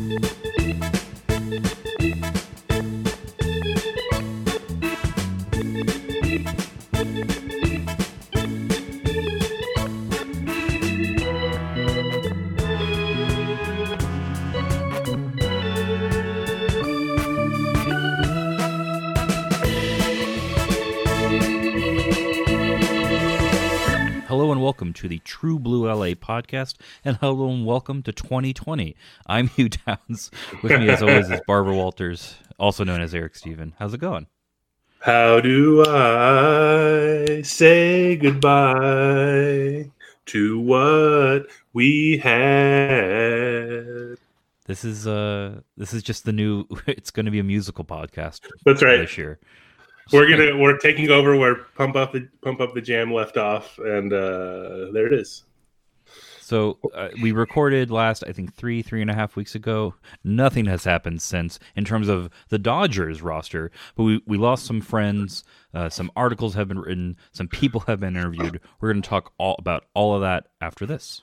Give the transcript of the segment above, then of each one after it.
And welcome to the True Blue LA podcast, and hello and welcome to 2020. I'm Hugh Downs. With me, as always, is Barbara Walters, also known as Eric Stephen. How's it going? How do I say goodbye to what we had? This is uh, this is just the new. It's going to be a musical podcast. That's right. This year, We're gonna we're taking over where pump up the pump up the jam left off, and uh, there it is. So uh, we recorded last, I think, three, three and a half weeks ago. Nothing has happened since in terms of the Dodgers roster, but we, we lost some friends. Uh, some articles have been written. Some people have been interviewed. We're going to talk all about all of that after this.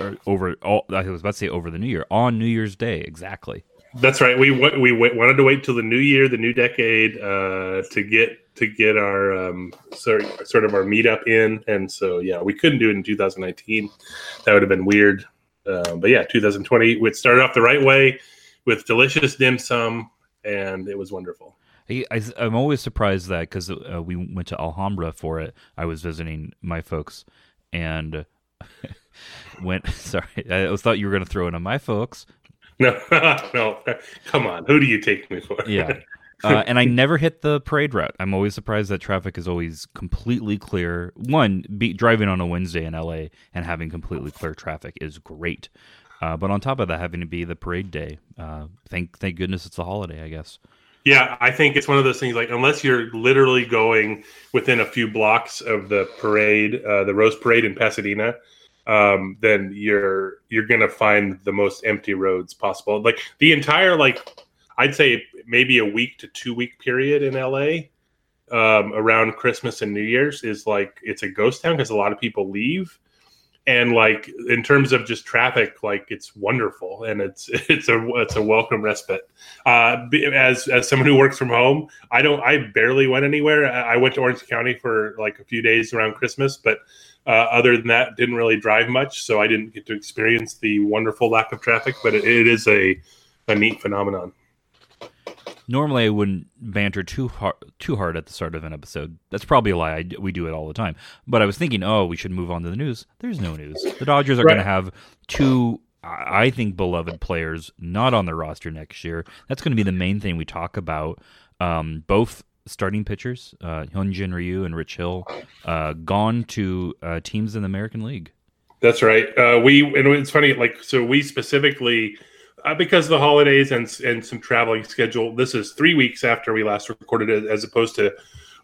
or over all, I was about to say over the New Year on New Year's Day, exactly. That's right. We we wa- wanted to wait till the new year, the new decade, uh, to get to get our um, sort sort of our meetup in, and so yeah, we couldn't do it in 2019. That would have been weird. Uh, but yeah, 2020, it started off the right way with delicious dim sum, and it was wonderful. I, I'm always surprised that because uh, we went to Alhambra for it. I was visiting my folks, and went. Sorry, I thought you were going to throw in on my folks. No, no, come on. Who do you take me for? Yeah. Uh, and I never hit the parade route. I'm always surprised that traffic is always completely clear. One, be, driving on a Wednesday in LA and having completely clear traffic is great. Uh, but on top of that, having to be the parade day, uh, thank thank goodness it's a holiday. I guess. Yeah, I think it's one of those things like unless you're literally going within a few blocks of the parade, uh, the Rose Parade in Pasadena, um, then you're you're gonna find the most empty roads possible. Like the entire like I'd say maybe a week to two week period in LA um, around Christmas and New Year's is like it's a ghost town because a lot of people leave. And like in terms of just traffic, like it's wonderful and it's it's a it's a welcome respite. Uh, as as someone who works from home, I don't I barely went anywhere. I I went to Orange County for like a few days around Christmas, but uh, other than that, didn't really drive much, so I didn't get to experience the wonderful lack of traffic. But it, it is a a neat phenomenon. normally I wouldn't banter too hard too hard at the start of an episode. That's probably a lie. I we do it all the time. But I was thinking, oh, we should move on to the news. There's no news. The Dodgers are Right. going to have two, I I think, beloved players not on the roster next year. That's going to be the main thing we talk about. Um, both starting pitchers, uh, Hyunjin Ryu and Rich Hill, uh, gone to uh, teams in the American League. That's right. Uh, we and it's funny, like so we specifically uh, because the holidays and and some traveling schedule. This is three weeks after we last recorded it, as opposed to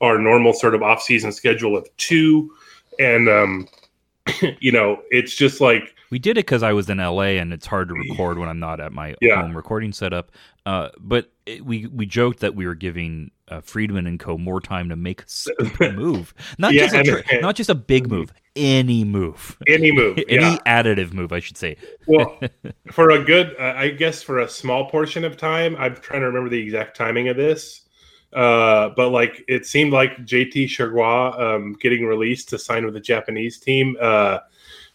our normal sort of off season schedule of two. And um, you know, it's just like We did it because I was in LA and it's hard to record when I'm not at my Yeah. home recording setup. Uh, but it, we we joked that we were giving uh, Friedman and Co. more time to make a move, not Yeah, just a and- not just a big move, any move, any move, any yeah. additive move, I should say. well, for a good, uh, I guess, for a small portion of time, I'm trying to remember the exact timing of this. Uh, but like, it seemed like JT Chargois um, getting released to sign with the Japanese team, uh,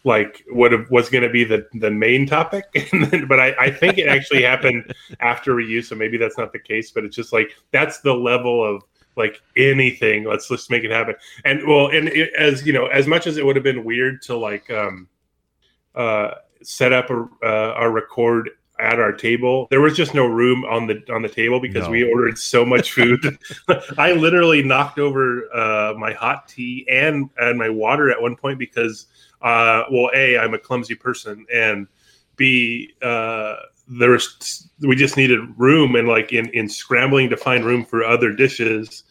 like what was going to be the the main topic. Then, but I, I think it actually happened after Ryu, so maybe that's not the case. But it's just like that's the level of like anything. Let's just make it happen. And well, and it, as you know, as much as it would have been weird to like. um uh, set up a, uh, our record at our table. There was just no room on the on the table because No. we ordered so much food. I literally knocked over uh, my hot tea and and my water at one point because, uh, well, a I'm a clumsy person and b uh, there was we just needed room and like in in scrambling to find room for other dishes.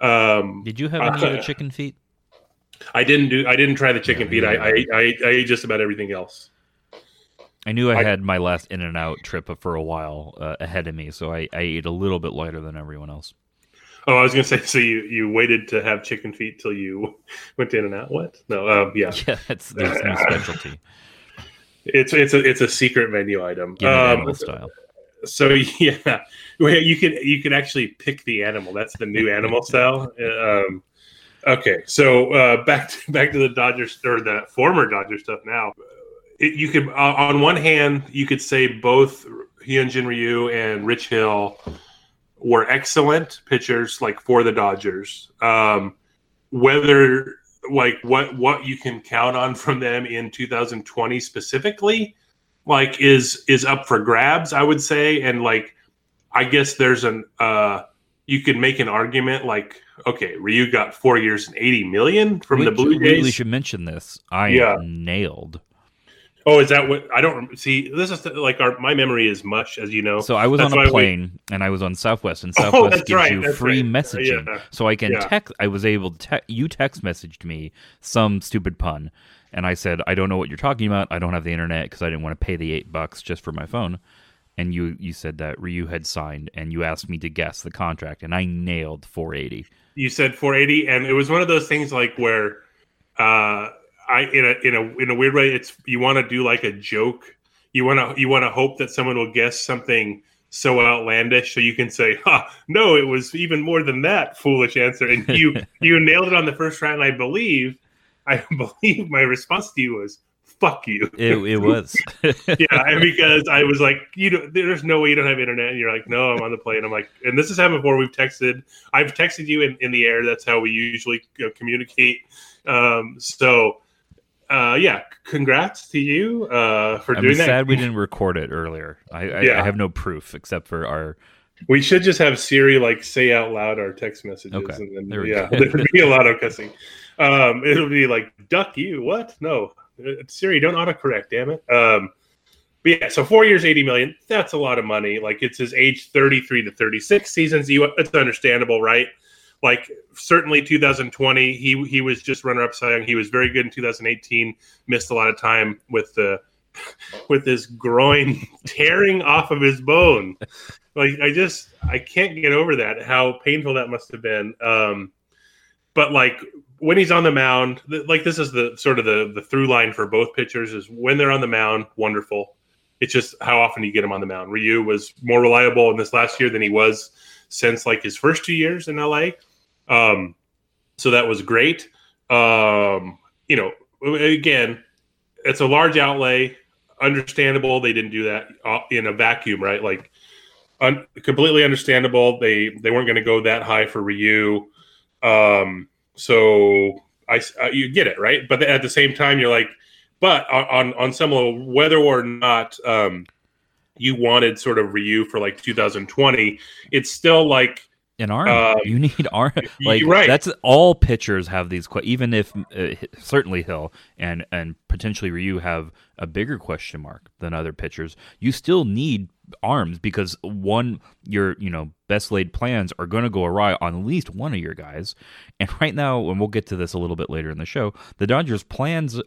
Um, Did you have any of the chicken feet? I didn't do. I didn't try the chicken Yeah, feet. I, I. I I ate just about everything else. I knew I, I- had my last In-N-Out trip for a while uh, ahead of me, so I, I ate a little bit lighter than everyone else. Oh, I was gonna say. So you you waited to have chicken feet till you went in and out. What? No. Um, yeah. Yeah, that's no specialty. It's it's a it's a secret menu item. Um, animal style. so yeah, well, you can you can actually pick the animal. That's the new animal style. Um, okay, so uh, back to, back to the Dodgers or the former Dodger stuff. Now, it, you could uh, on one hand you could say both Hyunjin Ryu and Rich Hill were excellent pitchers, like for the Dodgers. Um, whether like what what you can count on from them in 2020 specifically like is is up for grabs i would say and like i guess there's an uh you could make an argument like okay ryu got four years and 80 million from the blue we- jays We should mention this. I Yeah. nailed. Oh is that what i don't see this is like our my memory is much as you know So I was That's on a we- plane and I was on Southwest, and Oh, Southwest that's gives right, you free right. messaging. Yeah. So I can Yeah. text. I was able to te- you text messaged me some stupid pun, and I said I don't know what you're talking about. I don't have the internet because I didn't want to pay the eight bucks just for my phone. And you you said that Ryu had signed, and you asked me to guess the contract, and I nailed 480. you said 480 and it was one of those things like where uh i in a in a in a weird way it's you want to do like a joke you want to you want to hope that someone will guess something so outlandish so you can say ha no it was even more than that foolish answer and you you nailed it on the first try and i believe i believe my response to you was fuck you It, it was. yeah, because I was like, you know, there's no way you don't have internet, and you're like, no, I'm on the plane. I'm like, and this has happened before. We've texted. I've texted you in, in the air. That's how we usually you know, communicate. Um, so, uh, yeah, congrats to you uh, for I'm doing that. sad we didn't record it earlier. I, I, Yeah. I have no proof except for our. We should just have Siri like say out loud our text messages, Okay, and then there yeah, there would be a lot of cussing. Um, it'll be like duck you. What? No, Uh, Siri, don't autocorrect. Damn it. Um, but yeah, so four years, eighty million. That's a lot of money. Like it's his age thirty-three to thirty-six seasons. You, it's understandable, right? Like certainly 2020, he he was just runner-up Cy Young. He was very good in 2018. Missed a lot of time with the with his groin tearing off of his bone like i just i can't get over that how painful that must have been um but like when he's on the mound like this is the sort of the the through line for both pitchers is when they're on the mound wonderful it's just how often you get him on the mound ryu was more reliable in this last year than he was since like his first two years in la um so that was great um you know again it's a large outlay understandable they didn't do that uh, in a vacuum right like un- completely understandable. They they weren't going to go that high for Ryu. Um, so I uh, you get it right, but at the same time, you're like, but on on, some level, whether or not um, you wanted sort of Ryu for like 2020, it's still like an arm. Um, you need arm. Like right. that's all pitchers have these. Que- even if uh, certainly Hill and and potentially Ryu have a bigger question mark than other pitchers, you still need arms because one your you know best laid plans are going to go awry on at least one of your guys. And right now, and we'll get to this a little bit later in the show, the Dodgers plans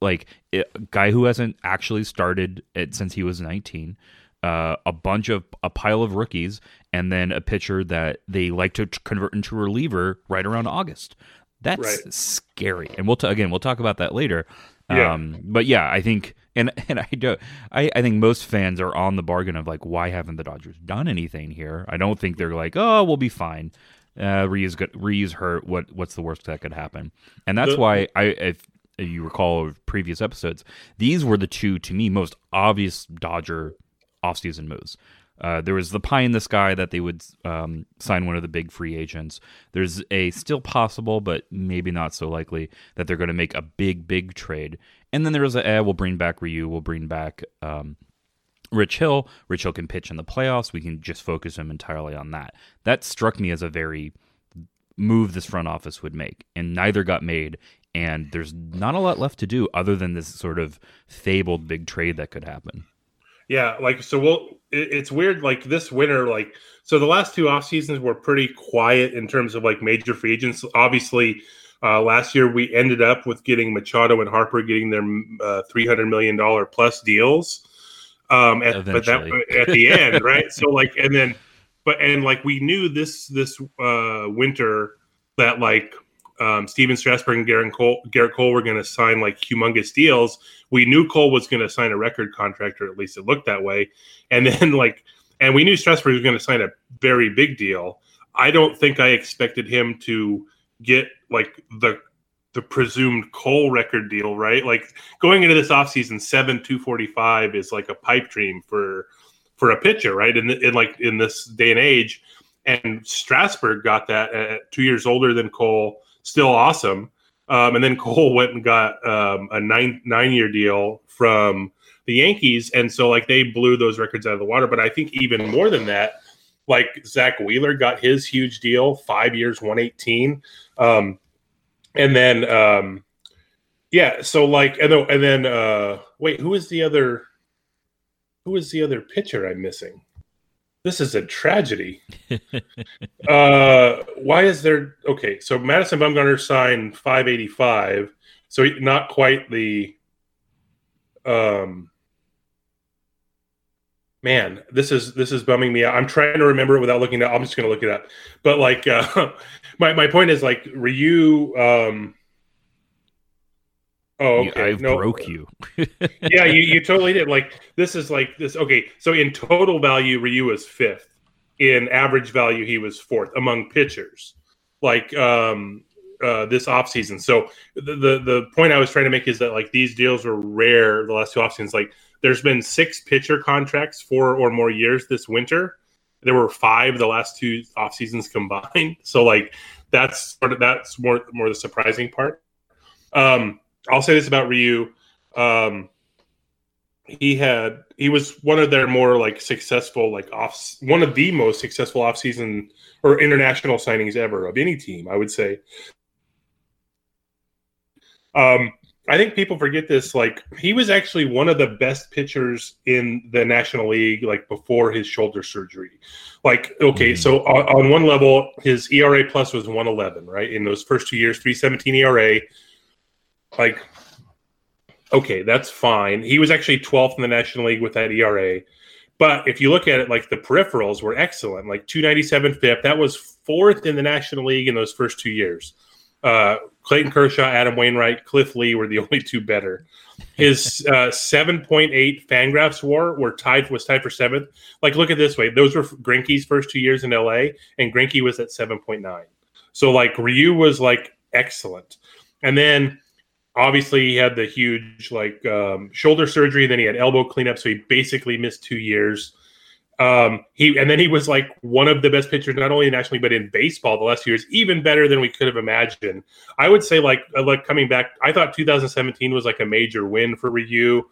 like a guy who hasn't actually started it since he was 19 uh, a bunch of a pile of rookies and then a pitcher that they like to convert into a reliever right around August. That's Right. scary. And we'll t- again we'll talk about that later. Yeah. Um, but yeah, I think and and I do I, I think most fans are on the bargain of like why haven't the Dodgers done anything here? I don't think they're like, "Oh, we'll be fine." Uh Ryu's good Ryu's hurt. What what's the worst that could happen? And that's The- why I if you recall previous episodes, these were the two to me most obvious Dodger offseason moves. Uh, there was the pie in the sky that they would um, sign one of the big free agents. There's a still possible, but maybe not so likely that they're going to make a big, big trade. And then there was a, eh, we'll bring back Ryu, we'll bring back um, Rich Hill. Rich Hill can pitch in the playoffs. We can just focus him entirely on that. That struck me as a very move this front office would make, and neither got made. And there's not a lot left to do other than this sort of fabled big trade that could happen. Yeah, like so. We'll. It, it's weird. Like this winter, like so. The last two off seasons were pretty quiet in terms of like major free agents. Obviously, uh, last year we ended up with getting Machado and Harper getting their uh, three hundred million dollar plus deals. Um, at, but that at the end, right? So like, and then, but and like we knew this this uh, winter that like um, Stephen Strasburg and Gerrit Cole, Gerrit Cole were going to sign like humongous deals. We knew Cole was going to sign a record contract, or at least it looked that way. And then like, and we knew Strasburg was going to sign a very big deal. I don't think I expected him to get like the the presumed Cole record deal, right? Like going into this offseason, seven two forty five is like a pipe dream for for a pitcher, right? In, in like in this day and age, and Strasburg got that at two years older than Cole, still awesome. Um, and then Cole went and got um, a nine nine year deal from the Yankees, and so like they blew those records out of the water. But I think even more than that, like Zack Wheeler got his huge deal, five years, one eighteen, um, and then um, yeah, so like and then and then uh, wait, who is the other? Who is the other pitcher I'm missing? This is a tragedy. uh, why is there? Okay, so Madison Bumgarner signed 585, so not quite the. Um, man, this is this is bumming me out. I'm trying to remember it without looking at. I'm just going to look it up. But like, uh, my my point is like Ryu. Um, oh, okay. I no, broke you. yeah, you, you totally did. Like this is like this. Okay, so in total value, Ryu was fifth. In average value, he was fourth among pitchers. Like um, uh, this offseason. So the, the the point I was trying to make is that like these deals were rare the last two off seasons. Like there's been six pitcher contracts, four or more years this winter. There were five the last two off seasons combined. So like that's sort of that's more more the surprising part. Um, I'll say this about Ryu. Um, he had he was one of their more like successful like off one of the most successful offseason or international signings ever of any team. I would say. Um, I think people forget this. Like he was actually one of the best pitchers in the National League, like before his shoulder surgery. Like, okay, Mhm. so on, on one level, his ERA plus was one eleven, right? In those first two years, three seventeen ERA. Like, okay, that's fine. He was actually twelfth in the National League with that ERA. But if you look at it, like the peripherals were excellent, like 297 fifth. That was fourth in the National League in those first two years. Uh, Clayton Kershaw, Adam Wainwright, Cliff Lee were the only two better. His uh, 7.8 Fangraphs WAR were tied was tied for seventh. Like, look at this way: those were Greinke's first two years in LA, and Grinky was at 7.9. So like Ryu was like excellent, and then obviously he had the huge like um, shoulder surgery. Then he had elbow cleanup, so he basically missed two years. Um, he and then he was like one of the best pitchers, not only nationally but in baseball the last few years, even better than we could have imagined. I would say like uh, like coming back, I thought 2017 was like a major win for Ryu.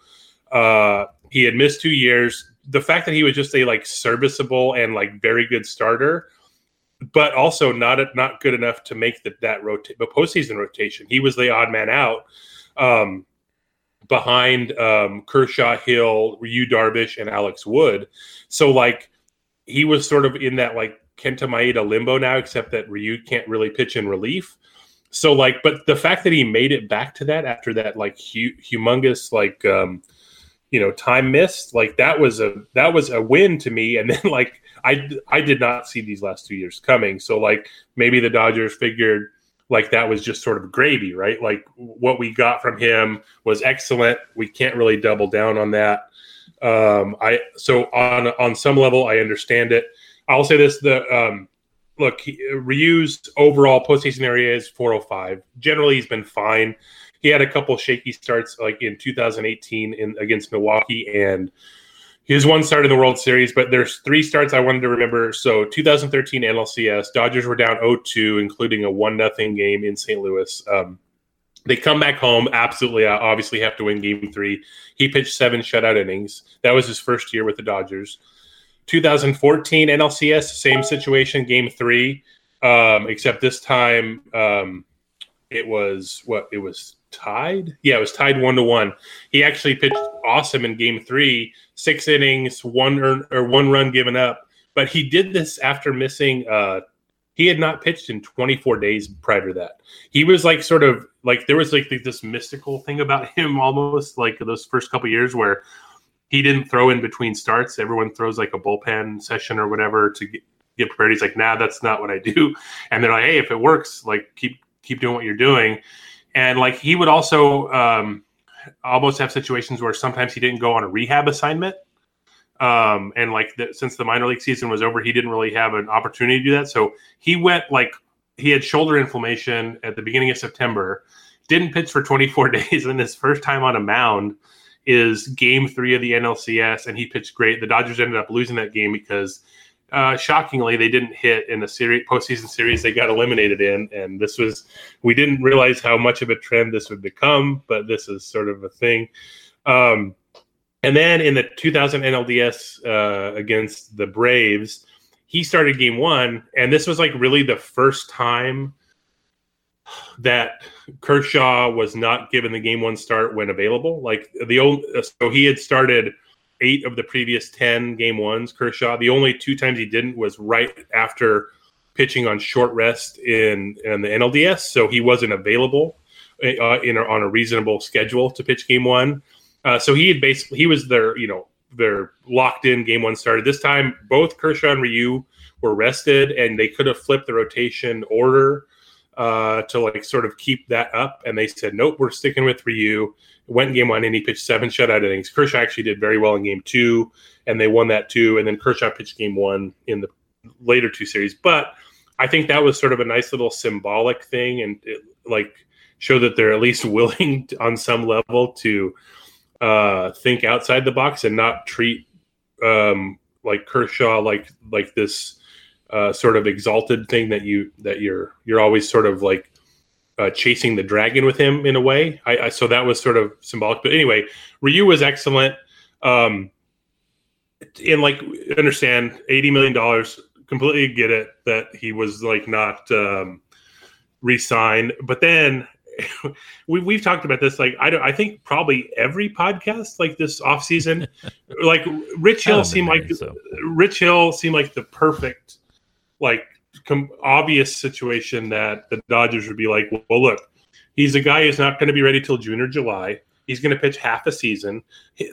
Uh, he had missed two years. The fact that he was just a like serviceable and like very good starter, but also not not good enough to make the, that rotate, but postseason rotation. He was the odd man out. Um, behind um, Kershaw, Hill, Ryu Darvish, and Alex Wood. So like he was sort of in that like Kenta Maeda limbo now, except that Ryu can't really pitch in relief. So like, but the fact that he made it back to that after that like hu- humongous like um, you know time missed, like that was a that was a win to me. And then like I I did not see these last two years coming. So like maybe the Dodgers figured like that was just sort of gravy, right? Like what we got from him was excellent. We can't really double down on that. Um, I so on on some level I understand it. I'll say this: the um, look, Ryu's overall postseason ERA is 405. Generally, he's been fine. He had a couple shaky starts like in 2018 in against Milwaukee and his one start in the World Series, but there's three starts I wanted to remember. So 2013 NLCS, Dodgers were down 0-2, including a one nothing game in St. Louis. Um, they come back home, absolutely, uh, obviously have to win Game Three. He pitched seven shutout innings. That was his first year with the Dodgers. 2014 NLCS, same situation, Game Three, um, except this time um, it was what it was tied. Yeah, it was tied one to one. He actually pitched awesome in Game Three, six innings, one or, or one run given up. But he did this after missing. Uh, he had not pitched in 24 days prior to that. He was like sort of like there was like this mystical thing about him almost like those first couple years where he didn't throw in between starts. Everyone throws like a bullpen session or whatever to get, get prepared. He's like, nah, that's not what I do. And they're like, hey, if it works, like keep keep doing what you're doing and like he would also um, almost have situations where sometimes he didn't go on a rehab assignment. Um, and like the, since the minor league season was over he didn't really have an opportunity to do that. So he went like he had shoulder inflammation at the beginning of september didn't pitch for 24 days and his first time on a mound is game three of the nlcs and he pitched great. The dodgers ended up losing that game because uh, shockingly, they didn't hit in the series postseason series they got eliminated in, and this was we didn't realize how much of a trend this would become, but this is sort of a thing. Um, and then in the 2000 NLDS uh, against the Braves, he started game one, and this was like really the first time that Kershaw was not given the game one start when available. Like the old, so he had started eight of the previous 10 game ones, Kershaw. The only two times he didn't was right after pitching on short rest in, in the NLDS. So he wasn't available uh, in on a reasonable schedule to pitch game one. Uh, so he had basically, he was their, you know, their locked in game one started. This time, both Kershaw and Ryu were rested and they could have flipped the rotation order uh, to like sort of keep that up. And they said, nope, we're sticking with Ryu went in game one and he pitched seven shutout innings. Kershaw actually did very well in game two, and they won that too. And then Kershaw pitched game one in the later two series. But I think that was sort of a nice little symbolic thing, and it, like show that they're at least willing to, on some level to uh, think outside the box and not treat um, like Kershaw like like this uh, sort of exalted thing that you that you're you're always sort of like uh, chasing the dragon with him in a way. I, I, so that was sort of symbolic. But anyway, Ryu was excellent. Um, and like understand eighty million dollars. Completely get it that he was like not um, re-signed. But then we we've talked about this. Like I don't. I think probably every podcast like this off season, like Rich Hill seemed like so. Rich Hill seemed like the perfect like com- obvious situation that the Dodgers would be like, well, look, he's a guy who's not going to be ready till June or July. He's going to pitch half a season.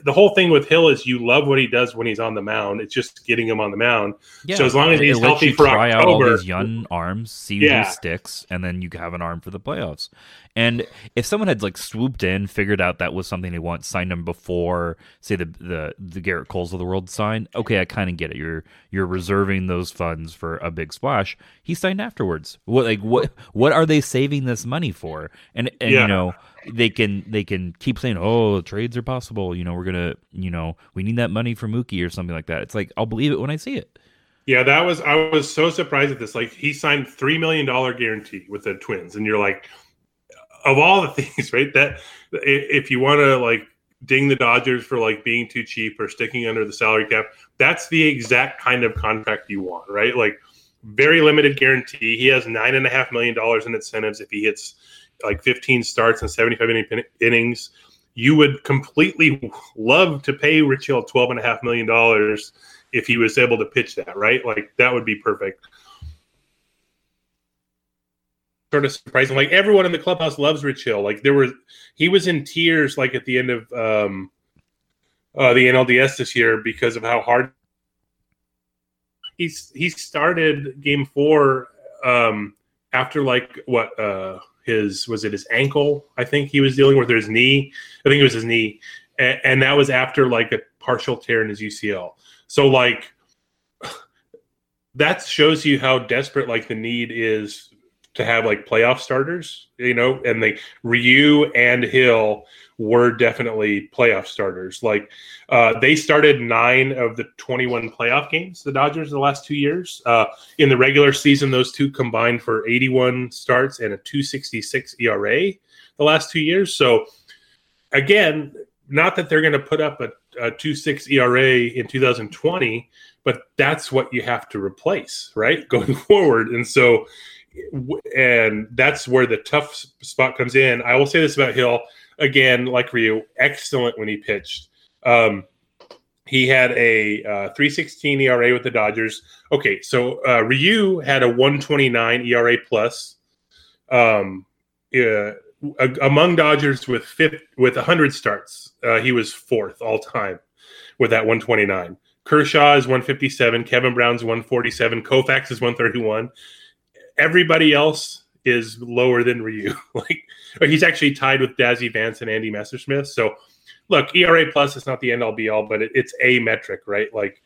The whole thing with Hill is you love what he does when he's on the mound. It's just getting him on the mound. Yeah, so as long as he's healthy for try October, out all these young arms, see yeah. who sticks, and then you have an arm for the playoffs. And if someone had like swooped in, figured out that was something they want, signed him before, say the the the Gerrit Coles of the world signed, okay, I kind of get it. You're you're reserving those funds for a big splash. He signed afterwards. What like what what are they saving this money for? And and yeah. you know they can they can keep saying, "Oh, trades are possible." You know, we're gonna, you know, we need that money for Mookie or something like that. It's like I'll believe it when I see it. Yeah, that was I was so surprised at this. Like he signed three million dollar guarantee with the Twins, and you're like, of all the things, right? That if you want to like ding the Dodgers for like being too cheap or sticking under the salary cap, that's the exact kind of contract you want, right? Like very limited guarantee. He has nine and a half million dollars in incentives if he hits like 15 starts and 75 inning, innings. You would completely love to pay Rich Hill twelve and a half million dollars if he was able to pitch that, right? Like that would be perfect. Sort of surprising. Like everyone in the clubhouse loves Rich Hill. Like there was, he was in tears like at the end of um, uh, the NLDS this year because of how hard he's he started game four um, after like what uh, his was it his ankle? I think he was dealing with or his knee. I think it was his knee, and, and that was after like a partial tear in his UCL. So like that shows you how desperate like the need is to have like playoff starters, you know, and they Ryu and Hill were definitely playoff starters. Like uh, they started nine of the 21 playoff games, the Dodgers, the last two years. Uh, in the regular season, those two combined for 81 starts and a 266 ERA the last two years. So again, not that they're going to put up a, a 2.6 ERA in 2020, but that's what you have to replace, right, going forward. And so, and that's where the tough spot comes in. I will say this about Hill again, like Ryu, excellent when he pitched. Um, he had a uh, 316 ERA with the Dodgers. Okay, so uh, Ryu had a 129 ERA plus. Um, uh, among Dodgers with fifth, with 100 starts, uh, he was fourth all time with that 129. Kershaw is 157. Kevin Brown's 147. Koufax is 131. Everybody else is lower than Ryu. like he's actually tied with Dazzy Vance and Andy Messersmith. So look, ERA plus is not the end all be all, but it, it's a metric, right? Like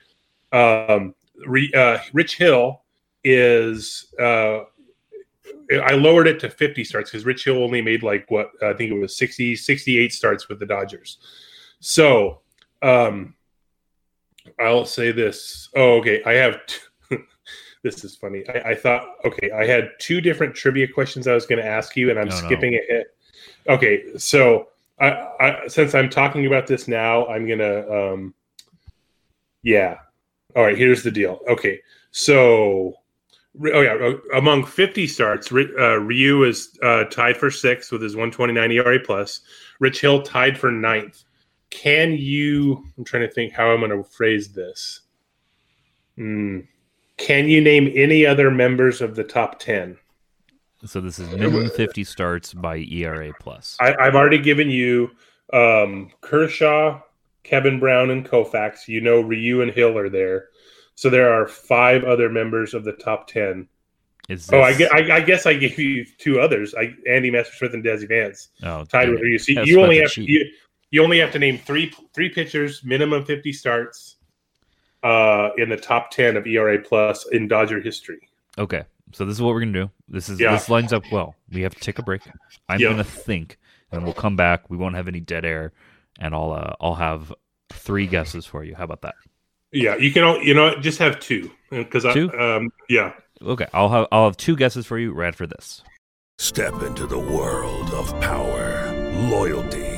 um, re, uh, Rich Hill is. Uh, I lowered it to 50 starts because Rich Hill only made like what I think it was 60, 68 starts with the Dodgers. So um, I'll say this. Oh, okay. I have. T- this is funny. I, I, thought, okay, I had two different trivia questions I was going to ask you, and I'm No, no. skipping ahead. Okay, so I, I, since I'm talking about this now, I'm gonna, um, yeah. All right, here's the deal. Okay, so, oh yeah, among 50 starts, uh, Ryu is uh, tied for sixth with his 129 ERA plus. Rich Hill tied for ninth. Can you? I'm trying to think how I'm going to phrase this. Hmm. Can you name any other members of the top 10? So this is minimum 50 starts by ERA plus. I, I've already given you um, Kershaw, Kevin Brown, and Koufax. You know Ryu and Hill are there. So there are five other members of the top 10. Is Oh, I, I, I guess I gave you two others, I, Andy Messersmith and Dazzy Vance, oh, tied with it. Ryu. So That's you about only have you, you only have to name three three pitchers, minimum 50 starts uh, in the top 10 of ERA plus in Dodger history. Okay, so this is what we're gonna do. This is Yeah. this lines up well. We have to take a break. I'm Yeah. gonna think, and we'll come back. We won't have any dead air, and I'll uh, I'll have three guesses for you. How about that? Yeah, you can all, you know just have two because I Two? um yeah. Okay, I'll have I'll have two guesses for you right for this. Step into the world of power, loyalty,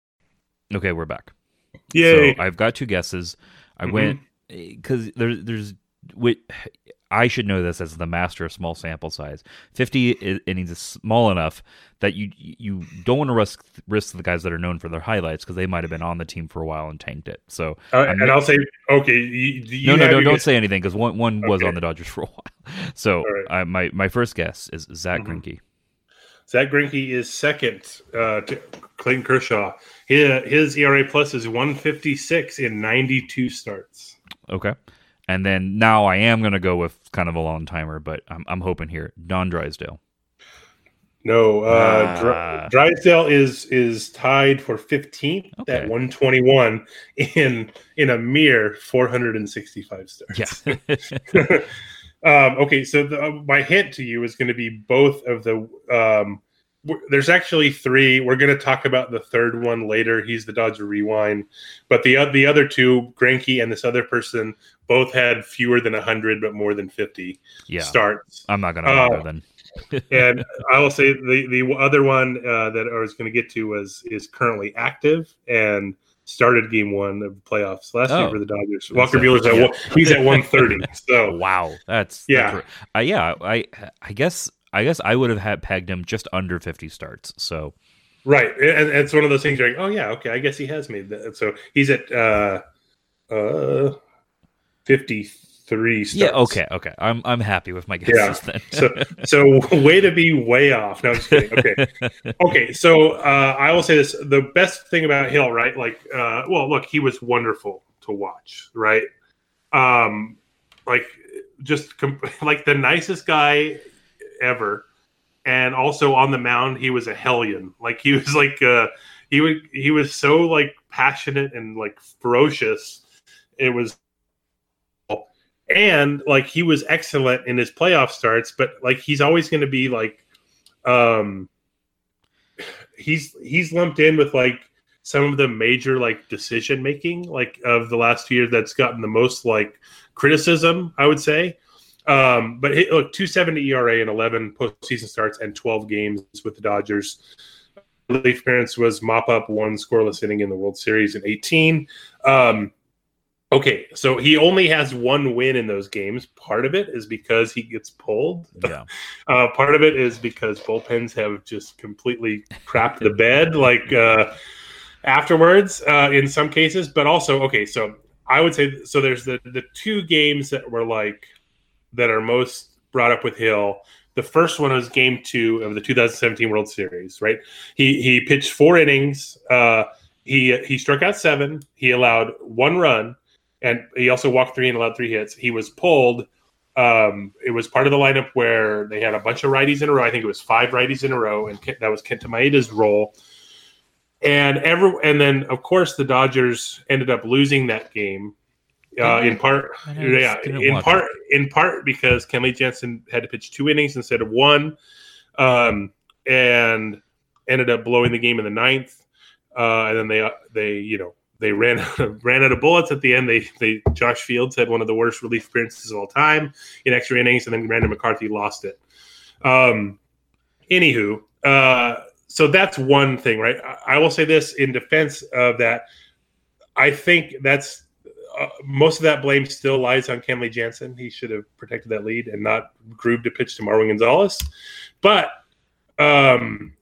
Okay, we're back. Yay. So I've got two guesses. I Mhm. went because there's there's I should know this as the master of small sample size. Fifty innings is small enough that you you don't want to risk risk the guys that are known for their highlights because they might have been on the team for a while and tanked it. So Uh, and I'll say, okay, you, you no, no, no, don't guess- say anything because one one was on the Dodgers for a while. So right. I, my my first guess is Zack Mhm. Greinke. Zack Greinke is second. Uh, to, Clayton Kershaw. His, his ERA plus is 156 in 92 starts. Okay. And then now I am going to go with kind of a long timer, but I'm, I'm hoping here. Don Drysdale. No, uh, Ah. Dry, Drysdale is is tied for 15th Okay. at 121 in in a mere 465 starts. Yeah. um, okay, so the, uh, my hint to you is going to be both of the. Um, there's actually three. We're going to talk about the third one later. He's the Dodger Rewind, but the oth- the other two, Greinke and this other person, both had fewer than 100 but more than 50 yeah. starts. I'm not going to Uh, bother then. and I will say the the other one uh, that I was going to get to was is currently active and started game one of the playoffs last Oh. year for the Dodgers. Walker it. Buehler's at Yeah. one, he's at one thirty. So Wow. That's, Yeah. that's uh, yeah. I, I guess, I guess I would have had pegged him just under 50 starts. So right, and, it's one of those things. You're like, oh yeah, okay, I guess he has made that. So he's at uh uh fifty three. yeah. Okay. Okay. I'm, I'm happy with my guesses then. So so way to be way off. No, I'm just kidding. Okay. okay so uh, i will say this the best thing about hill right like uh, well look he was wonderful to watch right um like just com- like the nicest guy ever. And also on the mound he was a hellion. Like he was like uh he would he was so like passionate and like ferocious it was and like he was excellent in his playoff starts but like he's always going to be like um he's he's lumped in with like some of the major like decision making like of the last two years that's gotten the most like criticism i would say um but he, look 270 era and 11 postseason starts and 12 games with the dodgers relief appearance was mop up one scoreless inning in the world series in 18 um okay so he only has one win in those games part of it is because he gets pulled yeah. uh, part of it is because bullpens have just completely crapped the bed, like uh, afterwards uh, in some cases. But also, okay, so I would say so. There's the the two games that were like that are most brought up with Hill. The first one was Game Two of the 2017 World Series. Right? He he pitched four innings. Uh, he he struck out seven. He allowed one run, and he also walked three and allowed three hits. He was pulled um, it was part of the lineup where they had a bunch of righties in a row. I think it was five righties in a row, and Kent, that was Kenta Maeda's role. And every and then of course the Dodgers ended up losing that game, uh, in part, yeah, in part, in part because Kenley Jansen had to pitch two innings instead of one, um, and ended up blowing the game in the ninth. Uh, and then they they you know they ran out of, ran out of bullets at the end. They they Josh Fields had one of the worst relief appearances of all time in extra innings, and then Brandon McCarthy lost it. Um, anywho, uh, so that's one thing, right? I, I will say this in defense of that. I think that's uh, most of that blame still lies on Kenley Jansen. He should have protected that lead and not grooved to pitch to Marwin Gonzalez. But um,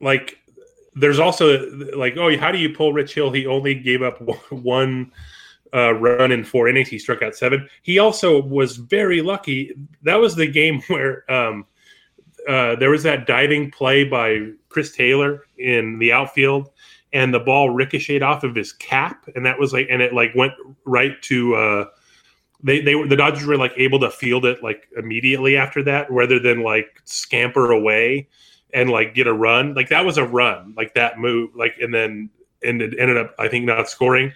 like there's also like, oh, how do you pull Rich Hill? He only gave up one uh, run in four innings. He struck out seven. He also was very lucky. That was the game where um, uh, there was that diving play by Chris Taylor in the outfield, and the ball ricocheted off of his cap, and that was like, and it like went right to. Uh, they they were the Dodgers were like able to field it like immediately after that, rather than like scamper away and like get a run. Like that was a run, like that move, like and then and it ended up I think not scoring.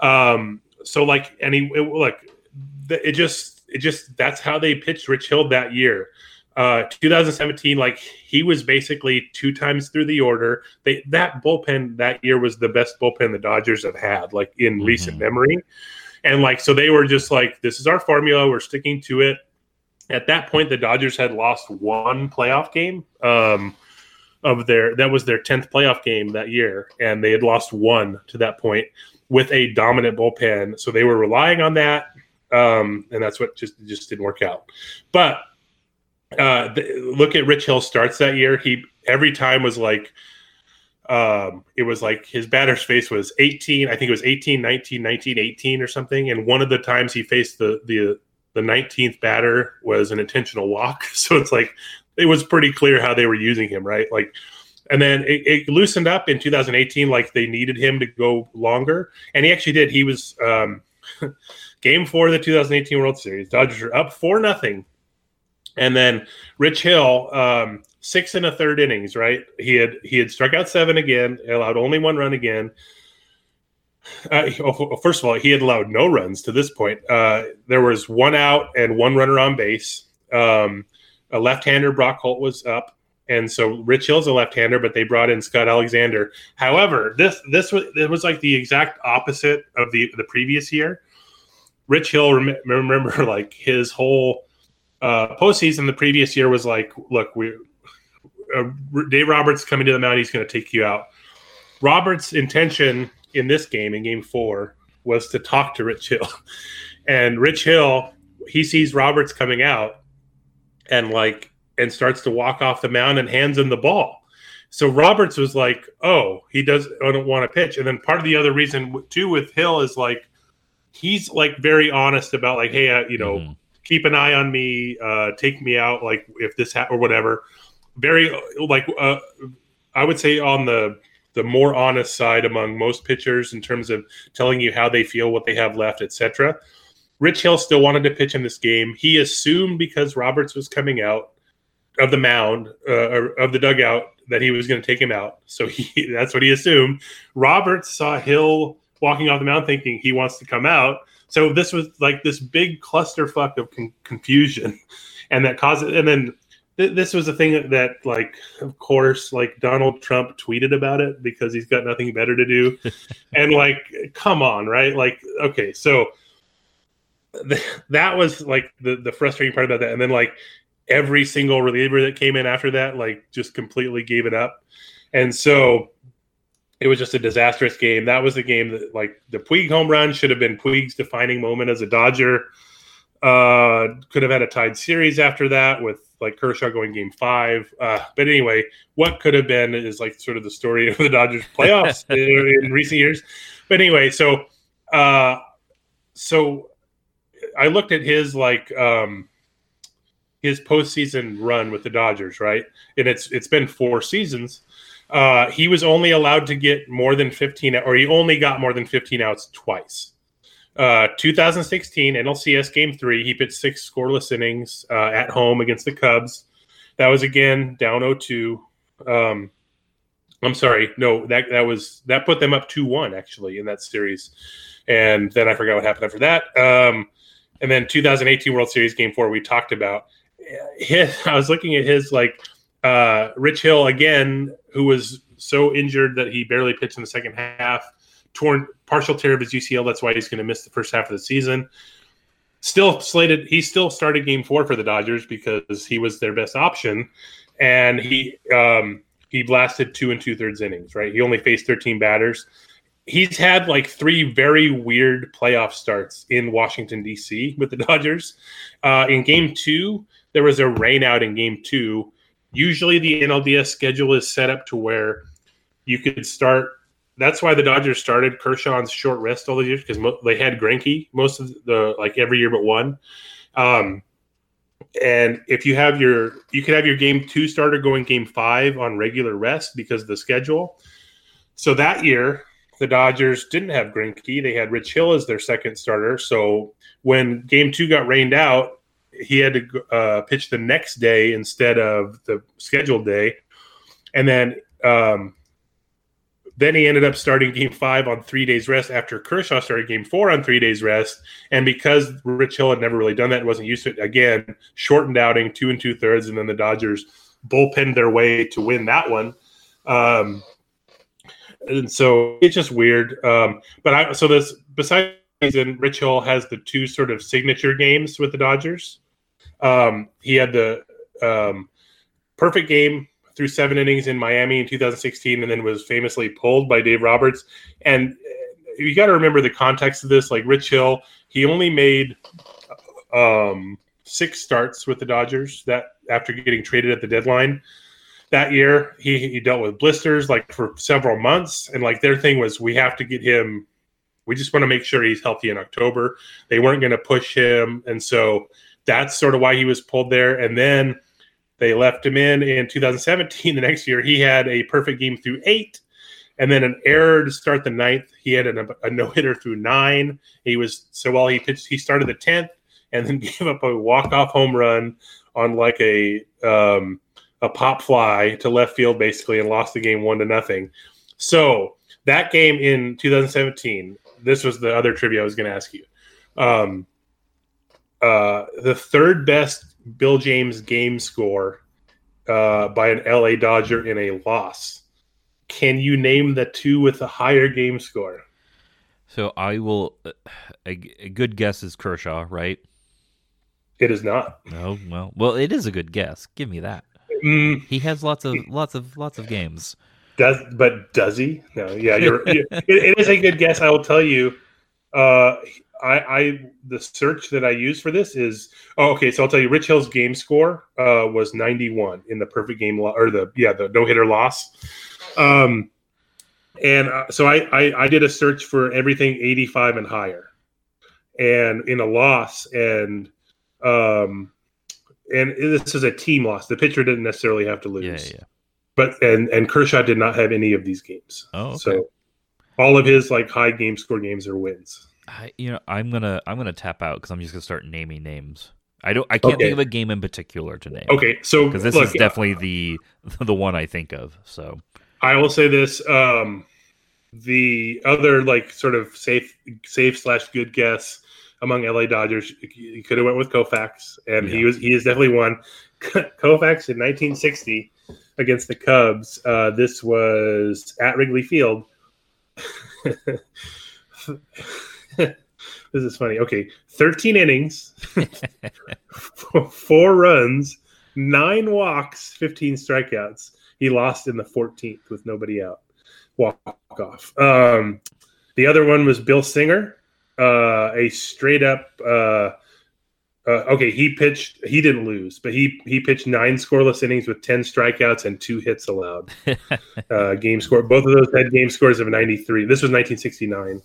Um, so like he it, like it just it just that's how they pitched Rich Hill that year. Uh, 2017, like he was basically two times through the order. They that bullpen that year was the best bullpen the Dodgers have had, like in recent memory. And like so, they were just like, "This is our formula. We're sticking to it." At that point, the Dodgers had lost one playoff game. Um, of their that was their tenth playoff game that year, and they had lost one to that point with a dominant bullpen. So they were relying on that, um, and that's what just just didn't work out. But uh, look at Rich Hill starts that year. He every time was like, um, it was like his batter's face was 18. I think it was 18, 19, 19, 18 or something. And one of the times he faced the the the 19th batter was an intentional walk. So it's like it was pretty clear how they were using him, right? Like and then it, it loosened up in 2018, like they needed him to go longer, and he actually did. He was um, game four of the 2018 World Series. Dodgers are up four nothing, and then Rich Hill, um, six and a third innings. Right, he had he had struck out seven again, allowed only one run again. Uh, oh, first of all, he had allowed no runs to this point. Uh, there was one out and one runner on base. Um, a left-hander, Brock Holt, was up, and so Rich Hill's a left-hander, but they brought in Scott Alexander. However, this this was it was like the exact opposite of the the previous year. Rich Hill, rem- remember, like his whole uh, postseason the previous year was like, look, we uh, Dave Roberts coming to the mound, he's going to take you out. Roberts' intention in this game, in Game Four, was to talk to Rich Hill, and Rich Hill he sees Roberts coming out, and like and starts to walk off the mound and hands him the ball. So Roberts was like, "Oh, he does. I don't want to pitch." And then part of the other reason too with Hill is like he's like very honest about like, "Hey, you know, Mhm. Keep an eye on me, uh, take me out, like if this ha- or whatever." Very like uh, I would say on the the more honest side among most pitchers in terms of telling you how they feel, what they have left, etc. Rich Hill still wanted to pitch in this game. He assumed because Roberts was coming out of the mound uh, of the dugout that he was going to take him out. So he that's what he assumed. Roberts saw Hill walking off the mound, thinking he wants to come out. So this was like this big clusterfuck of con- confusion, and that caused it. And then th- this was a thing that, that, like, of course, like Donald Trump tweeted about it because he's got nothing better to do. and like, come on, right? Like, okay, so th- that was like the the frustrating part about that. And then like every single reliever that came in after that, like, just completely gave it up. And so it was just a disastrous game. That was the game that, like, the Puig home run should have been Puig's defining moment as a Dodger. Uh, could have had a tied series after that with like Kershaw going game five. Uh, but anyway, what could have been is like sort of the story of the Dodgers playoffs in, in recent years. But anyway, so uh, so I looked at his like um, his postseason run with the Dodgers, right? And it's it's been four seasons. Uh, he was only allowed to get more than 15 or he only got more than 15 outs twice. Uh, 2016 NLCS Game Three, he pitched six scoreless innings uh, at home against the Cubs. That was again down 0-2. Um, I'm sorry, no, that that was that put them up 2-1 actually in that series, and then I forgot what happened after that. Um, and then 2018 World Series Game Four, we talked about. His, I was looking at his like uh, Rich Hill again, who was so injured that he barely pitched in the second half torn partial tear of his UCL. That's why he's going to miss the first half of the season. Still slated. He still started Game Four for the Dodgers because he was their best option, and he um, he blasted two and two thirds innings. Right. He only faced thirteen batters. He's had like three very weird playoff starts in Washington D.C. with the Dodgers. Uh, in Game Two, there was a rain out in Game Two. Usually, the NLDS schedule is set up to where you could start that's why the Dodgers started Kershaw on short rest all the years because mo- they had Greinke most of the like every year but one. Um, and if you have your, you could have your game two starter going game five on regular rest because of the schedule. So that year, the Dodgers didn't have Greinke; they had Rich Hill as their second starter. So when game two got rained out, he had to uh, pitch the next day instead of the scheduled day, and then. Um, then he ended up starting game five on three days rest after Kershaw started game four on three days rest. And because Rich Hill had never really done that, wasn't used to it, again, shortened outing, two and two thirds. And then the Dodgers bullpenned their way to win that one. Um, and so it's just weird. Um, but I, so this, besides, Rich Hill has the two sort of signature games with the Dodgers. Um, he had the um, perfect game through seven innings in Miami in 2016, and then was famously pulled by Dave Roberts. And you got to remember the context of this. Like Rich Hill, he only made um, six starts with the Dodgers that after getting traded at the deadline that year. He, he dealt with blisters like for several months, and like their thing was we have to get him. We just want to make sure he's healthy in October. They weren't going to push him, and so that's sort of why he was pulled there. And then They left him in in 2017. The next year, he had a perfect game through eight, and then an error to start the ninth. He had a, a no hitter through nine. He was so while he pitched, he started the tenth, and then gave up a walk off home run on like a um, a pop fly to left field, basically, and lost the game one to nothing. So that game in 2017. This was the other trivia I was going to ask you. Um, uh, the third best Bill James game score uh, by an LA Dodger in a loss. Can you name the two with a higher game score? So I will. A, a good guess is Kershaw, right? It is not. No, well, well, it is a good guess. Give me that. Mm, He has lots of lots of lots of games. does but does he? No. Yeah, you're. you it, it is a good guess. I will tell you. Uh, I, I the search that I use for this is oh, okay. So I'll tell you, Rich Hill's game score uh, was 91 in the perfect game lo- or the yeah the no hitter loss. Um, and uh, so I, I I did a search for everything 85 and higher, and in a loss and um and this is a team loss. The pitcher didn't necessarily have to lose Yeah, yeah. but and and Kershaw did not have any of these games. Oh, okay. So all of his like high game score games are wins. I, you know, I'm gonna I'm gonna tap out because I'm just gonna start naming names. I don't. I can't Okay. think of a game in particular to name. Okay, so Because this look, is definitely the the one I think of. So I will say this: um, the other like sort of safe safe slash good guess among LA Dodgers, you could have went with Koufax, and he was he is definitely one. Koufax in 1960 against the Cubs. Uh, this was at Wrigley Field. this is funny. Okay, 13 innings, four runs, nine walks, 15 strikeouts. He lost in the 14th with nobody out. Walk off. Um, the other one was Bill Singer, uh, a straight up. Uh, uh, okay, he pitched. He didn't lose, but he he pitched nine scoreless innings with ten strikeouts and two hits allowed. uh, game score. Both of those had game scores of 93. This was 1969.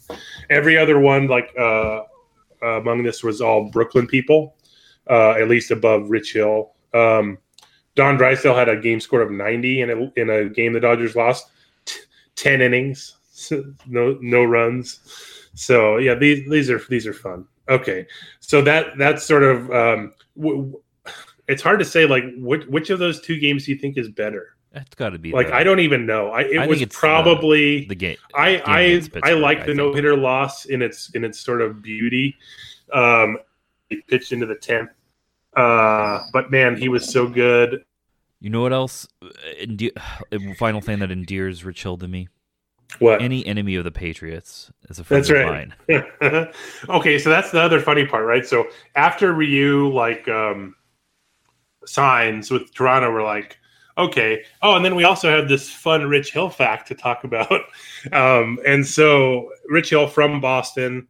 Every other one, like uh, uh, among this, was all Brooklyn people, uh, at least above Rich Hill. Um, Don Drysdale had a game score of 90 in a, in a game the Dodgers lost, T- 10 innings, no no runs. So yeah, these these are these are fun. Okay, so that that's sort of um, w- it's hard to say like which which of those two games do you think is better? that's got to be Like the, I don't even know. I it I was uh, probably the game. I I I like the no hitter loss in its in its sort of beauty. Um, he pitched into the tenth, uh, but man, he was so good. You know what else? uh, Ende- final thing that endears Rich Hill to me: What? any enemy of the Patriots is a friend That's of right. mine. okay, so that's the other funny part, right? So after Ryu like um signs with Toronto, we're like, okay. Oh, and then we also have this fun Rich Hill fact to talk about. Um, and so Rich Hill from Boston,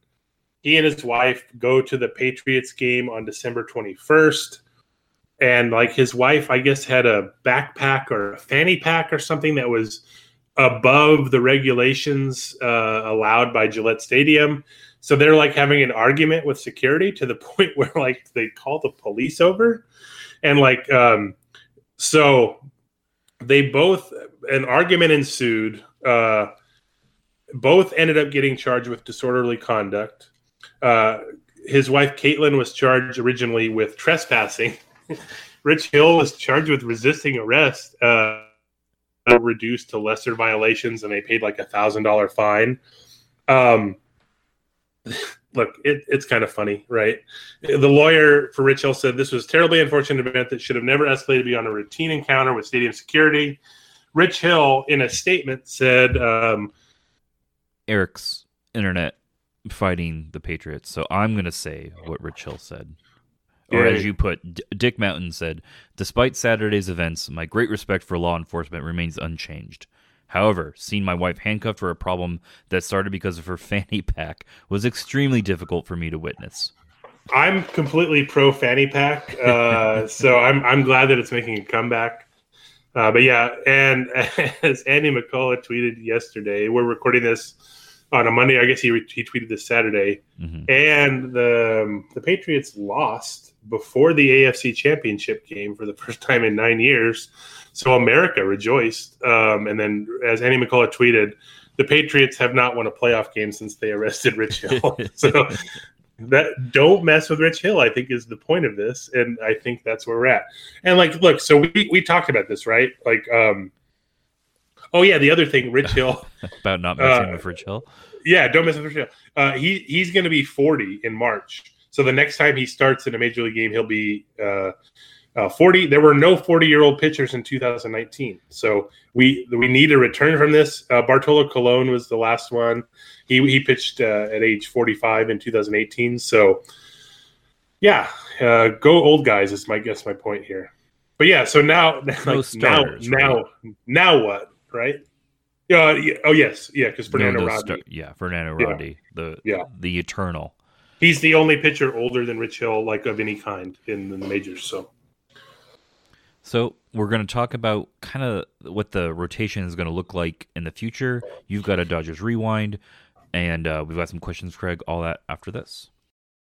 he and his wife go to the Patriots game on December 21st. And like his wife, I guess, had a backpack or a fanny pack or something that was above the regulations uh, allowed by Gillette Stadium. So they're like having an argument with security to the point where like they call the police over. And like, um, so they both, an argument ensued. Uh, both ended up getting charged with disorderly conduct. Uh, his wife, Caitlin, was charged originally with trespassing. Rich Hill was charged with resisting arrest. Uh, reduced to lesser violations and they paid like a thousand dollar fine. Um look it, it's kind of funny right? The lawyer for rich hill said this was a terribly unfortunate event that should have never escalated beyond a routine encounter with stadium security. Rich hill in a statement said um Eric's internet fighting the Patriots, so I'm gonna say what Rich Hill said. Or Yeah. as you put, D- Dick Mountain said, despite Saturday's events, my great respect for law enforcement remains unchanged. However, seeing my wife handcuffed for a problem that started because of her fanny pack was extremely difficult for me to witness. i'm completely pro fanny pack uh so i'm i'm glad that it's making a comeback uh, but yeah and as andy mccullough tweeted yesterday we're recording this on a monday i guess he, re- he tweeted this saturday hmm and the um, the Patriots lost before the AFC Championship game for the first time in nine years. So America rejoiced. Um, and then, as Andy McCullough tweeted, the Patriots have not won a playoff game since they arrested Rich Hill. so that don't mess with Rich Hill, I think, is the point of this, and I think that's where we're at. And like, look, so we we talked about this, right? Like, um, oh yeah, the other thing, Rich Hill. About not messing Uh, with Rich Hill. Yeah, don't mess with Rich Hill. Uh, he he's going to be 40 in March. So the next time he starts in a major league game, he'll be uh, uh, 40. There were no 40 year old pitchers in 2019. So we we need a return from this. Uh, Bartolo Colon was the last one. He he pitched uh, at age 45 in 2018. So yeah, uh, go old guys is my guess my point here. But yeah, so now like, now starters, now now what right? Yeah. yeah, oh yes, yeah, because Fernando No, Rodney. those sta- yeah, Fernando Yeah. Rodney, the Yeah. the eternal. He's the only pitcher older than Rich Hill, like of any kind in the majors. So So we're going to talk about kind of what the rotation is going to look like in the future. You've got a Dodgers rewind, and uh, we've got some questions, Craig. All that after this.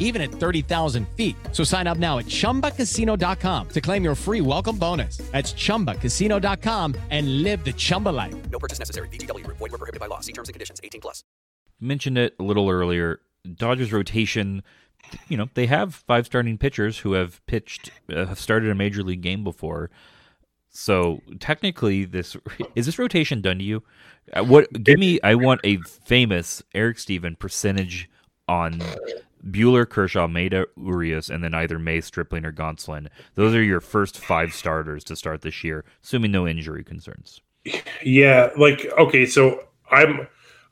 even at 30,000 feet. So sign up now at ChumbaCasino.com to claim your free welcome bonus. That's ChumbaCasino.com and live the Chumba life. No purchase necessary. VGW Group. Void were prohibited by law. See terms and conditions. 18 plus. Mentioned it a little earlier. Dodgers rotation. You know they have five starting pitchers who have pitched, uh, have started a major league game before. So technically, this is this rotation done to you? Uh, What? Give me. I want a famous Eric Stephen percentage on Buehler, Kershaw, Maeda, Urias, and then either May, Stripling, or Gonsolin. Those are your first five starters to start this year, assuming no injury concerns. yeah, like okay, so I'm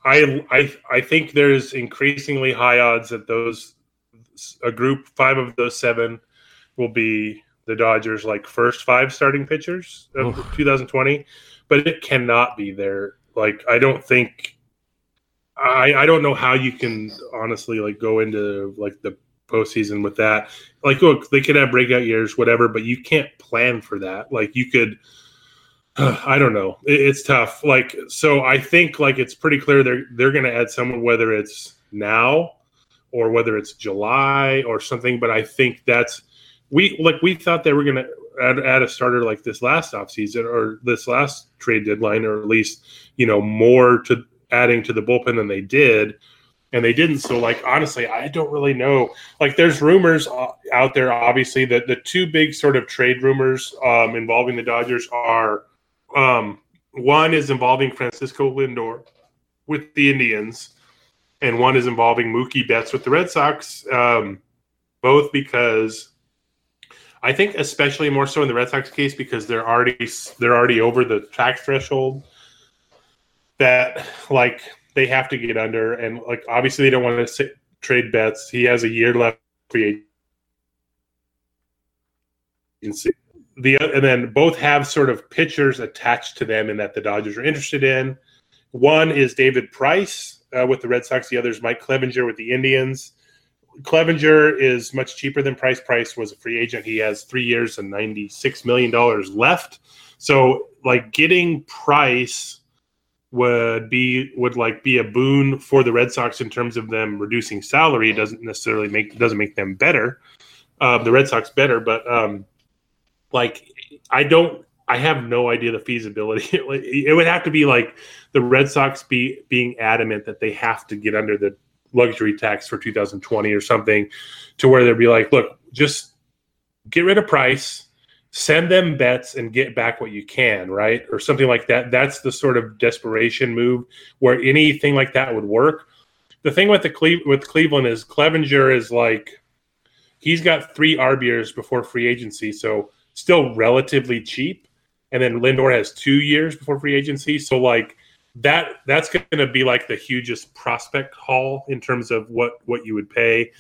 I I I think there's increasingly high odds that those a group five of those seven will be the Dodgers like first five starting pitchers of 2020, but it cannot be there. Like I don't think I I don't know how you can honestly like go into like the postseason with that. Like look, they could have breakout years, whatever, but you can't plan for that. Like you could I don't know. It, it's tough. Like so, I think like it's pretty clear they're they're going to add someone whether it's now or whether it's July or something. But I think that's we like we thought they were going to add, add a starter like this last offseason or this last trade deadline, or at least you know more to adding to the bullpen than they did. And they didn't. So, like, honestly, I don't really know. Like, there's rumors uh, out there, obviously, that the two big sort of trade rumors um, involving the Dodgers are um, one is involving Francisco Lindor with the Indians, and one is involving Mookie Betts with the Red Sox. Um, both because I think, especially more so in the Red Sox case, because they're already they're already over the tax threshold that like they have to get under, and like obviously they don't want to sit, trade Betts. He has a year left free agency the and then both have sort of pitchers attached to them and that the Dodgers are interested in. One is David Price uh, with the Red Sox. The other is Mike Clevinger with the Indians. Clevinger is much cheaper than Price. Price was a free agent. He has three years and ninety six million dollars left. So, like getting Price would be would like be a boon for the Red Sox in terms of them reducing salary. It doesn't necessarily make doesn't make them better. Uh, the Red Sox better, but um, like I don't I have no idea the feasibility. it would have to be like the Red Sox be being adamant that they have to get under the luxury tax for 2020 or something to where they'd be like, look, just get rid of price, send them Betts and get back what you can, right? Or something like that. That's the sort of desperation move where anything like that would work. The thing with the Cle- with Cleveland is Clevinger is like he's got three arb years before free agency, so still relatively cheap. And then Lindor has two years before free agency. So like that that's going to be like the hugest prospect haul in terms of what what you would pay.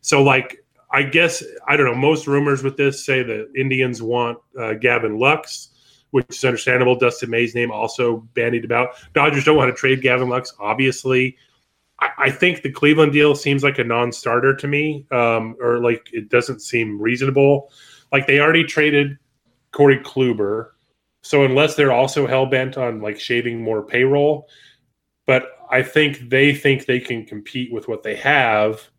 So like I guess I don't know. Most rumors with this say the Indians want uh, Gavin Lux, which is understandable. Dustin May's name also bandied about. Dodgers don't want to trade Gavin Lux, obviously. I, I think the Cleveland deal seems like a non-starter to me, um, or like it doesn't seem reasonable. Like they already traded Corey Kluber, so unless they're also hell bent on like shaving more payroll, but I think they think they can compete with what they have.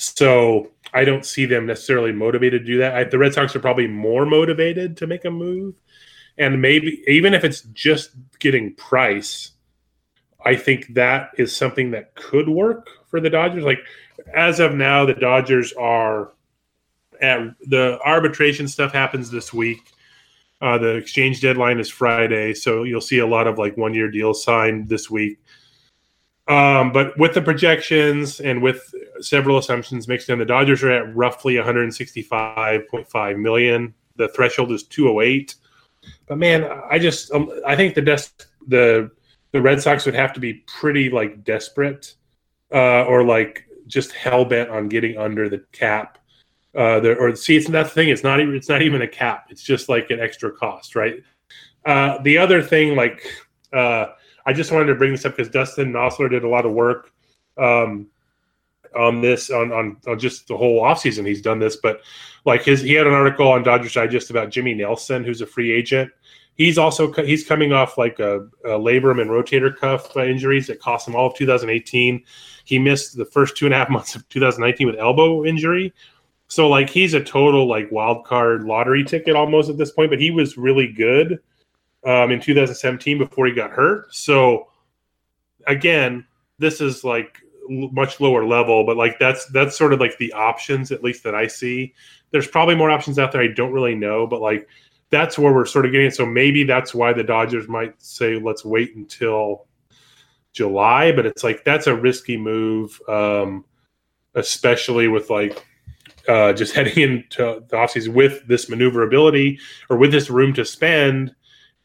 So I don't see them necessarily motivated to do that. I, the Red Sox are probably more motivated to make a move, and maybe even if it's just getting price, I think that is something that could work for the Dodgers. Like as of now, the Dodgers are at the arbitration stuff happens this week. Uh, the exchange deadline is Friday, so you'll see a lot of like one year deals signed this week. Um, but with the projections and with several assumptions mixed in, the Dodgers are at roughly 165.5 million. The threshold is 208. But man, I just um, I think the des- the the Red Sox would have to be pretty like desperate uh, or like just hell bent on getting under the cap. Uh, or see, it's not the thing. It's not even it's not even a cap. It's just like an extra cost, right? Uh, the other thing, like uh, I just wanted to bring this up because Dustin Nosler did a lot of work um, on this on, on on just the whole offseason. He's done this, but like his he had an article on Dodgers Digest about Jimmy Nelson, who's a free agent. He's also he's coming off like a, a labrum and rotator cuff uh, injuries that cost him all of 2018. He missed the first two and a half months of 2019 with elbow injury. So like he's a total like wild card lottery ticket almost at this point, but he was really good um, in 2017 before he got hurt. So again, this is like much lower level, but like that's that's sort of like the options at least that I see. There's probably more options out there I don't really know, but like that's where we're sort of getting. So maybe that's why the Dodgers might say let's wait until July, but it's like that's a risky move, um, especially with like uh, just heading into the offseason with this maneuverability or with this room to spend,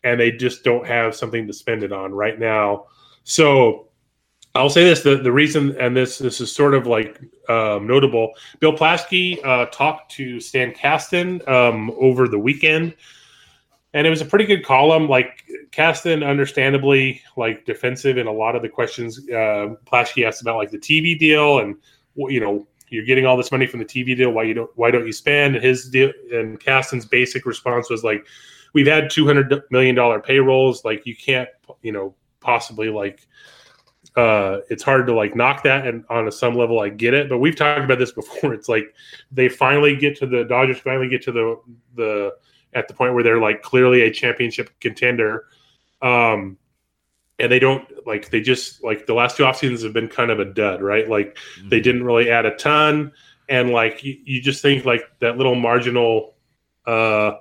and they just don't have something to spend it on right now. So I'll say this: the the reason, and this this is sort of like um, notable. Bill Plaschke uh, talked to Stan Kasten um, over the weekend, and it was a pretty good column. Like Kasten, understandably, like defensive in a lot of the questions uh, Plaschke asked about, like the TV deal, and you know you're getting all this money from the TV deal. Why you don't? Why don't you spend? And his deal and Kasten's basic response was like, "We've had two hundred million dollar payrolls. Like you can't, you know, possibly like." uh, it's hard to like knock that and on a some level I get it, but we've talked about this before. It's like they finally get to the Dodgers finally get to the the at the point where they're like clearly a championship contender. Um and they don't like they just like the last two off seasons have been kind of a dud, right? Like mm-hmm. they didn't really add a ton and like you, you just think like that little marginal uh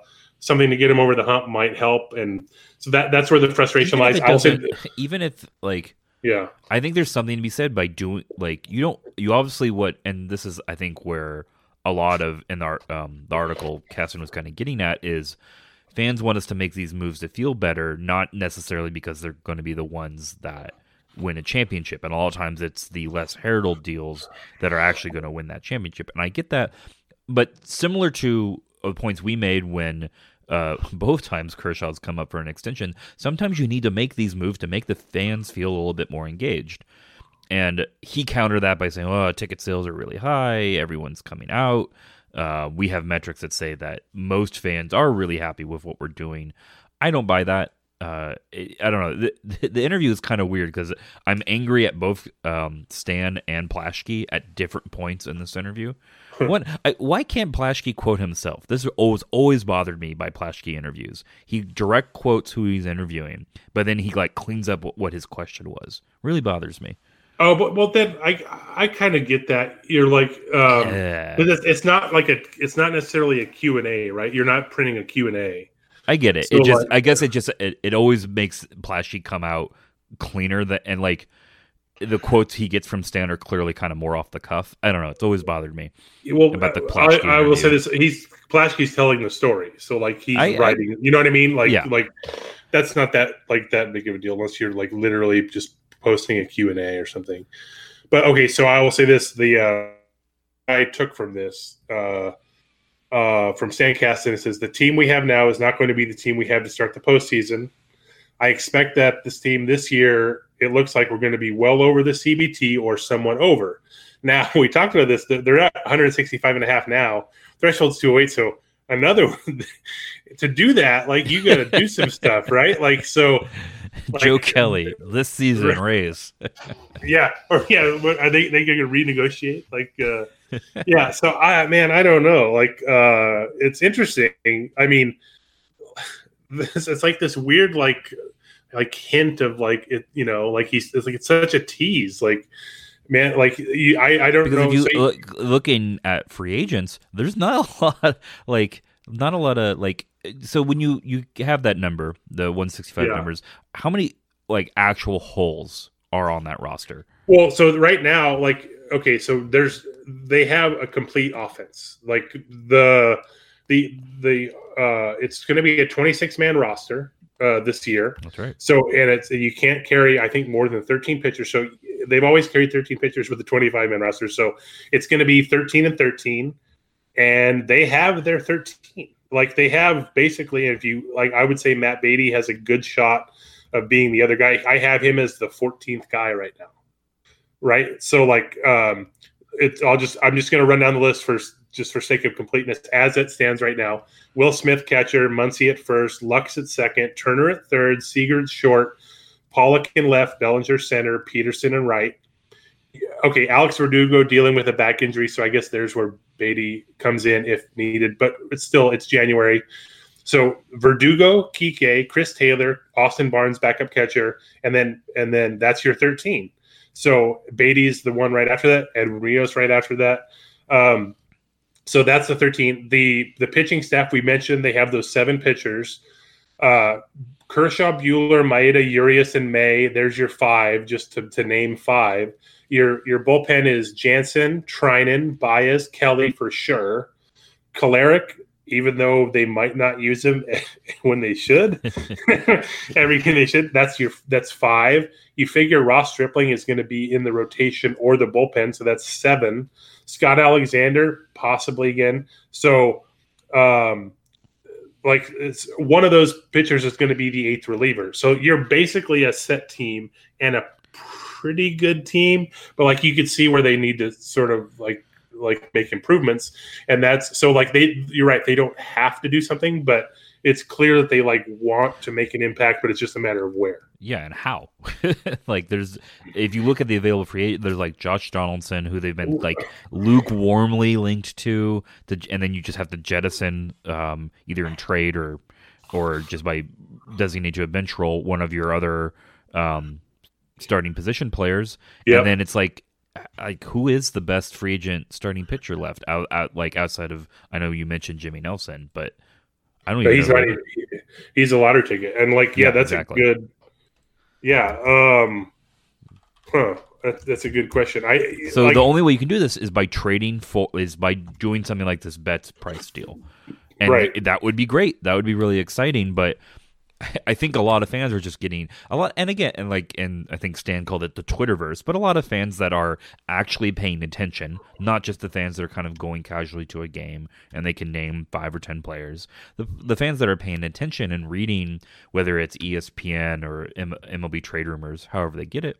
something to get him over the hump might help and so that that's where the frustration lies. I'll say even if like yeah. I think there's something to be said by doing like you don't you obviously what and this is I think where a lot of in our um the article Kasten was kind of getting at is fans want us to make these moves to feel better, not necessarily because they're going to be the ones that win a championship. And a lot of times it's the less heralded deals that are actually going to win that championship. And I get that, but similar to the points we made when uh, both times Kershaw's come up for an extension, sometimes you need to make these moves to make the fans feel a little bit more engaged. And he countered that by saying, "Oh, ticket sales are really high. Everyone's coming out. Uh, we have metrics that say that most fans are really happy with what we're doing." I don't buy that. Uh, I don't know. The, the interview is kind of weird because I'm angry at both um, Stan and Plaschke at different points in this interview. What? I, why can't Plaschke quote himself? This always always bothered me by Plaschke interviews. He direct quotes who he's interviewing, but then he like cleans up what, what his question was. Really bothers me. Oh, but well, then I I kind of get that. You're like, um, Yeah. it's, it's not like a it's not necessarily a Q and A, right? You're not printing a Q and A. I get it. So, it just, like- I guess it just, it, it always makes Plaschke come out cleaner than, and like the quotes he gets from Stan are clearly kind of more off the cuff. I don't know. It's always bothered me. Well, About the I, I will say this: he's Plaschke's telling the story, so like he's I- I- writing. you know what I mean? Like, Yeah. like that's not that like that big of a deal unless you're like literally just posting a Q and A or something. But okay, so I will say this: the uh, I took from this uh, uh, from Stan Kasten it says the team we have now is not going to be the team we have to start the postseason. I expect that this team this year it looks like we're going to be well over the CBT or somewhat over. Now we talked about this. They're at 165 and a half now. Threshold's 208. So another one to do that, like you got to do some stuff, right? Like so. Joe Kelly this season raise. yeah or yeah are they they gonna renegotiate like uh yeah so i man i don't know like uh it's interesting i mean this it's like this weird like like hint of like it you know like he's it's like it's such a tease like man like you, i i don't because know if you so look, looking at free agents, there's not a lot like not a lot of like. So when you you have that number, the 165 Yeah. numbers, how many like actual holes are on that roster? Well, so right now, like, okay, so there's they have a complete offense. Like the the the uh it's going to be a 26 man roster uh this year. That's right. So and it's you can't carry I think more than 13 pitchers. So they've always carried 13 pitchers with the 25 man roster. So it's going to be 13 and 13 and they have their 13. Like they have basically if you like I would say Matt Beaty has a good shot of being the other guy. I have him as the 14th guy right now. Right? So like um it's I'll just I'm just to run down the list for just for sake of completeness as it stands right now. Will Smith catcher, Muncy at first, Lux at second, Turner at third, Seagard short, Pollock in left, Bellinger center, Pederson in right. Okay, Alex Verdugo dealing with a back injury, so I guess there's where Beaty comes in if needed, but it's still it's January. So Verdugo, Kike, Chris Taylor, Austin Barnes, backup catcher, and then and then that's your 13. So Beaty's the one right after that, and Rios right after that. Um, so that's the 13. The the pitching staff we mentioned, they have those seven pitchers. Uh, Kershaw, Buehler, Maeda, Urias, and May. There's your five, just to, to name five. Your your bullpen is Jansen, Treinen, Baez, Kelly for sure. Kolarek, even though they might not use him when they should, everything they should. That's your that's five. You figure Ross Stripling is going to be in the rotation or the bullpen, so that's seven. Scott Alexander possibly again. So, um, like it's one of those pitchers is going to be the eighth reliever. So you're basically a set team and a pretty good team, but like you could see where they need to sort of like like make improvements, and that's so like they. You're right. They don't have to do something, but it's clear that they like want to make an impact, but it's just a matter of where. Yeah, and how? like, there's if you look at the available free agent, there's like Josh Donaldson, who they've been like lukewarmly linked to, to and then you just have to jettison um, either in trade or or just by designating to a bench role one of your other um, starting position players, Yep. and then it's like. Like who is the best free agent starting pitcher left out, out like outside of I know you mentioned Jimmy Nelson, but I don't even he's know. not even, he's a lottery ticket, and like yeah, Yeah, that's exactly. a good. Yeah. Um. Huh. That's, that's a good question. I So like, the only way you can do this is by trading for is by doing something like this Betts price deal, and Right. that would be great. That would be really exciting. But I think a lot of fans are just getting a lot, and again, and like, and I think Stan called it the Twitterverse, but a lot of fans that are actually paying attention, not just the fans that are kind of going casually to a game and they can name five or ten players. The the fans that are paying attention and reading, whether it's ESPN or M- MLB trade rumors, however they get it,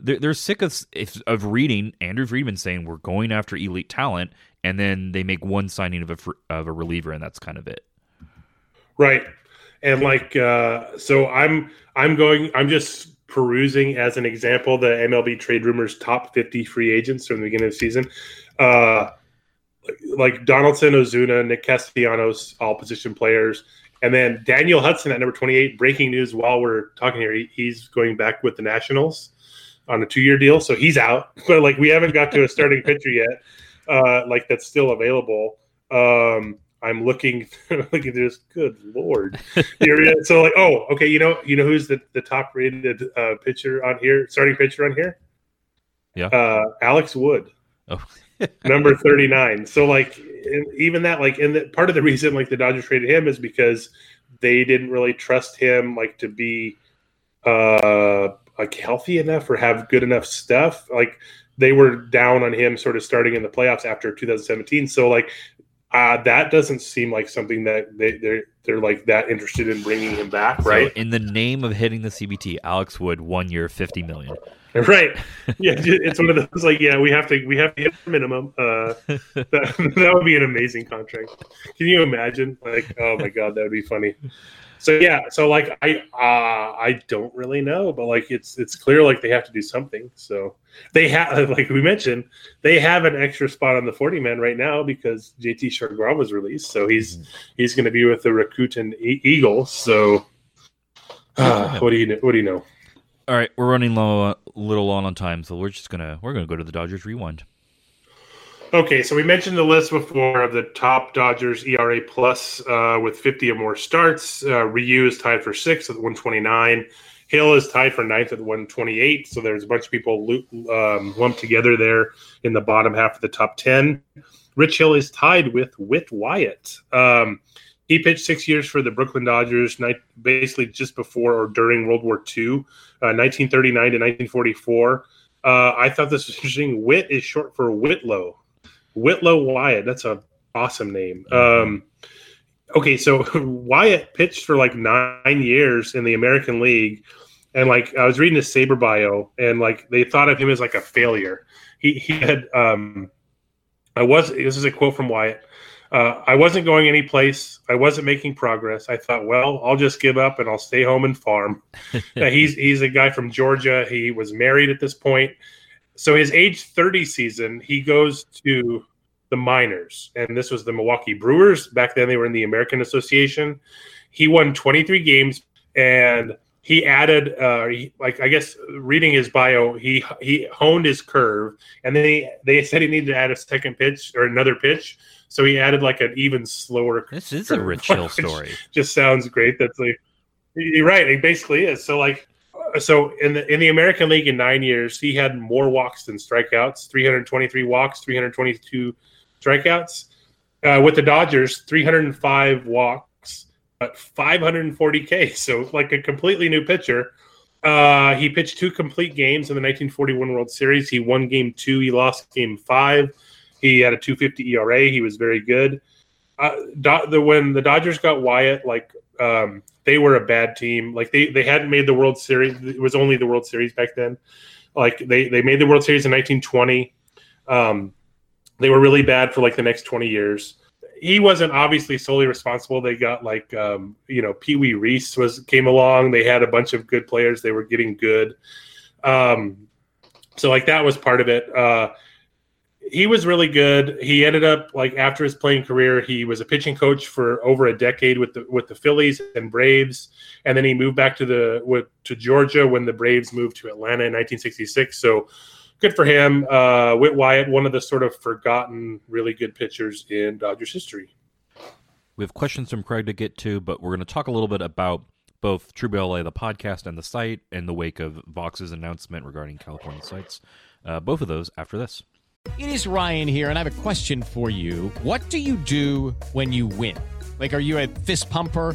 they're, they're sick of if, of reading Andrew Friedman saying we're going after elite talent, and then they make one signing of a of a reliever, and that's kind of it. right, and like uh, so, I'm I'm going. I'm just perusing as an example the MLB trade rumors top 50 free agents from the beginning of the season. Uh, like Donaldson, Ozuna, Nick Castellanos, all position players. And then Daniel Hudson at number 28. Breaking news while we're talking here, he- he's going back with the Nationals on a two year deal. So he's out. But like we haven't got to a starting pitcher yet, uh, like that's still available. Um, I'm looking looking at this. Good lord! So like, oh, okay. You know, you know who's the, the top rated uh, pitcher on here, starting pitcher on here? Yeah. uh, Alex Wood Oh, number 39 so like even that like and the, part of the reason like the dodgers traded him is because they didn't really trust him like to be uh like healthy enough or have good enough stuff like they were down on him sort of starting in the playoffs after 2017 so like uh, that doesn't seem like something that they, they're they're like that interested in bringing him back, So right? in the name of hitting the CBT, Alex Wood one year, fifty million. Right. Yeah, it's one of those like, yeah, we have to we have to hit minimum. Uh, that, that would be an amazing contract. Can you imagine? Like, oh my god, that would be funny. So yeah, so like I uh, I don't really know, but like it's it's clear like they have to do something. So they have like we mentioned, they have an extra spot on the forty man right now because JT Chargois was released, so he's he's going to be with the Rakuten e- Eagles. So uh, what do you know? What do you know? All right, we're running low, a little long on time, so we're just gonna we're gonna go to the Dodgers rewind. Okay, so we mentioned the list before of the top Dodgers ERA plus uh, with 50 or more starts. Uh, Ryu is tied for sixth at 129. Hill is tied for ninth at 128. So there's a bunch of people loop, um, lumped together there in the bottom half of the top 10. Rich Hill is tied with Whit Wyatt. Um, he pitched six years for the Brooklyn Dodgers, basically just before or during World War II, uh, 1939 to 1944. Uh, I thought this was interesting. Whit is short for Whitlow. Whitlow Wyatt. That's a awesome name. Um, okay, so Wyatt pitched for like nine years in the American League, and like I was reading his SABR bio, and like they thought of him as like a failure. He he had um, I was this is a quote from Wyatt. Uh, I wasn't going any place. I wasn't making progress. I thought, well, I'll just give up and I'll stay home and farm. Uh, he's he's a guy from Georgia. He was married at this point. So his age 30 season, he goes to the minors, and this was the Milwaukee Brewers. Back then, they were in the American Association. He won 23 games, and he added, uh, he, like I guess, reading his bio, he he honed his curve, and then he, they said he needed to add a second pitch or another pitch, so he added like an even slower. This is a Rich Hill story. Just sounds great. That's like you're right. It basically is. So like so in the in the American League in nine years, he had more walks than strikeouts. 323 walks, 322 strikeouts. Uh, with the Dodgers, 305 walks, but 540 K. So like a completely new pitcher. Uh, he pitched two complete games in the 1941 World Series. He won Game Two. He lost Game Five. He had a 250 ERA. He was very good. Uh, Do- the when the Dodgers got Wyatt, like um, they were a bad team. Like they they hadn't made the World Series. It was only the World Series back then. Like they they made the World Series in 1920. Um, they were really bad for like the next 20 years. He wasn't obviously solely responsible. They got like um, you know Pee Wee Reese was came along. They had a bunch of good players. They were getting good. Um, so like that was part of it. Uh, he was really good. He ended up like after his playing career, he was a pitching coach for over a decade with the with the Phillies and Braves, and then he moved back to the with, to Georgia when the Braves moved to Atlanta in 1966. So good for him. Uh, Whit Wyatt, one of the sort of forgotten really good pitchers in Dodgers history. We have questions from Craig to get to, but we're going to talk a little bit about both True LA, the podcast, and the site in the wake of Vox's announcement regarding California sites. Uh, both of those after this. It is Ryan here, and I have a question for you. What do you do when you win? Like, are you a fist pumper?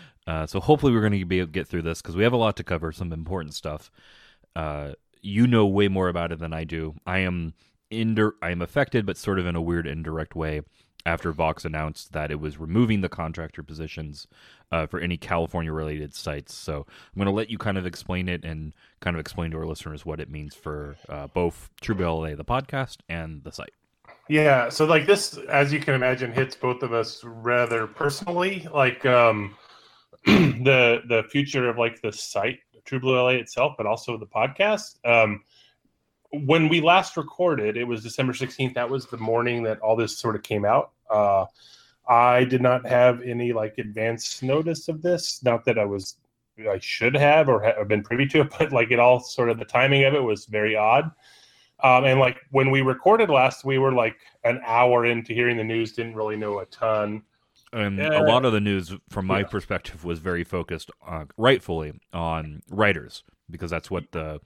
Uh, so hopefully we're going to be able to get through this because we have a lot to cover, some important stuff. Uh, you know way more about it than I do. I am indir- I am affected, but sort of in a weird indirect way. After Vox announced that it was removing the contractor positions uh, for any California related sites, so I'm going to let you kind of explain it and kind of explain to our listeners what it means for uh, both True LA, the podcast, and the site. Yeah, so like this, as you can imagine, hits both of us rather personally. Like um, the the future of like the site, True Blue LA itself, but also the podcast. Um, when we last recorded, it was December sixteenth. That was the morning that all this sort of came out. Uh, I did not have any like advance notice of this. Not that I was, I should have or have been privy to it, but like it all sort of the timing of it was very odd. Um, and like when we recorded last, we were like an hour into hearing the news, didn't really know a ton. And Yeah. a lot of the news, from my Yeah. perspective, was very focused, uh, rightfully, on writers because that's what the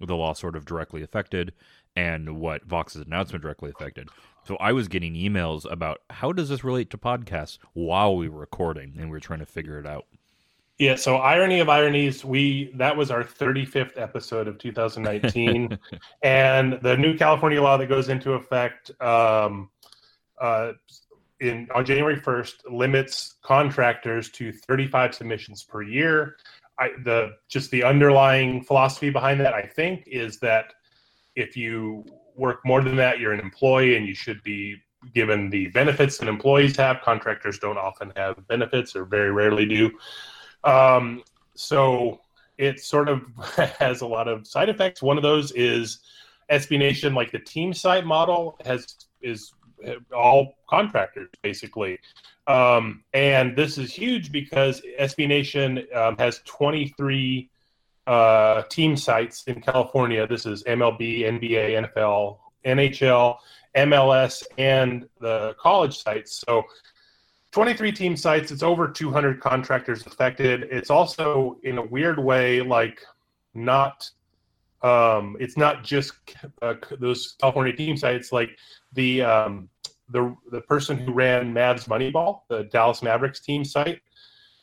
the law sort of directly affected, and what Vox's announcement directly affected. So I was getting emails about how does this relate to podcasts while we were recording, and we were trying to figure it out. Yeah, so irony of ironies, we that was our 35th episode of 2019, and the new California law that goes into effect um, uh, in on January 1st limits contractors to 35 submissions per year. I, the just the underlying philosophy behind that, I think, is that if you work more than that, you're an employee and you should be given the benefits that employees have. Contractors don't often have benefits or very rarely do. Um, so it sort of has a lot of side effects. One of those is SB Nation, like the team site model, has is all contractors basically. Um, and this is huge because SB Nation um, has 23 uh, team sites in California. This is MLB, NBA, NFL, NHL, MLS, and the college sites. So 23 team sites. It's over 200 contractors affected. It's also, in a weird way, like not. Um, it's not just uh, those California team sites. Like the um, the the person who ran Mavs Moneyball, the Dallas Mavericks team site,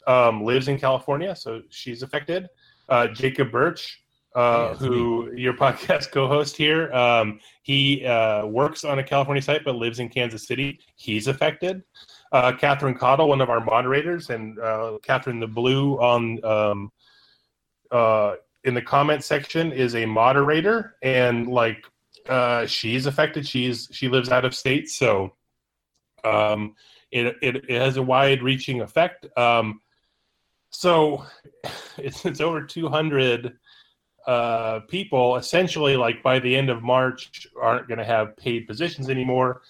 um, lives in California, so she's affected. Uh, Jacob Birch, uh, Yes, who your podcast co-host here, um, he uh, works on a California site but lives in Kansas City. He's affected. Uh, Catherine Cottle, one of our moderators, and uh, Catherine the Blue on um, uh, in the comment section is a moderator, and like uh, she's affected. She's she lives out of state, so um, it, it it has a wide-reaching effect. Um, so it's, it's over 200 uh, people essentially like by the end of march aren't going to have paid positions anymore.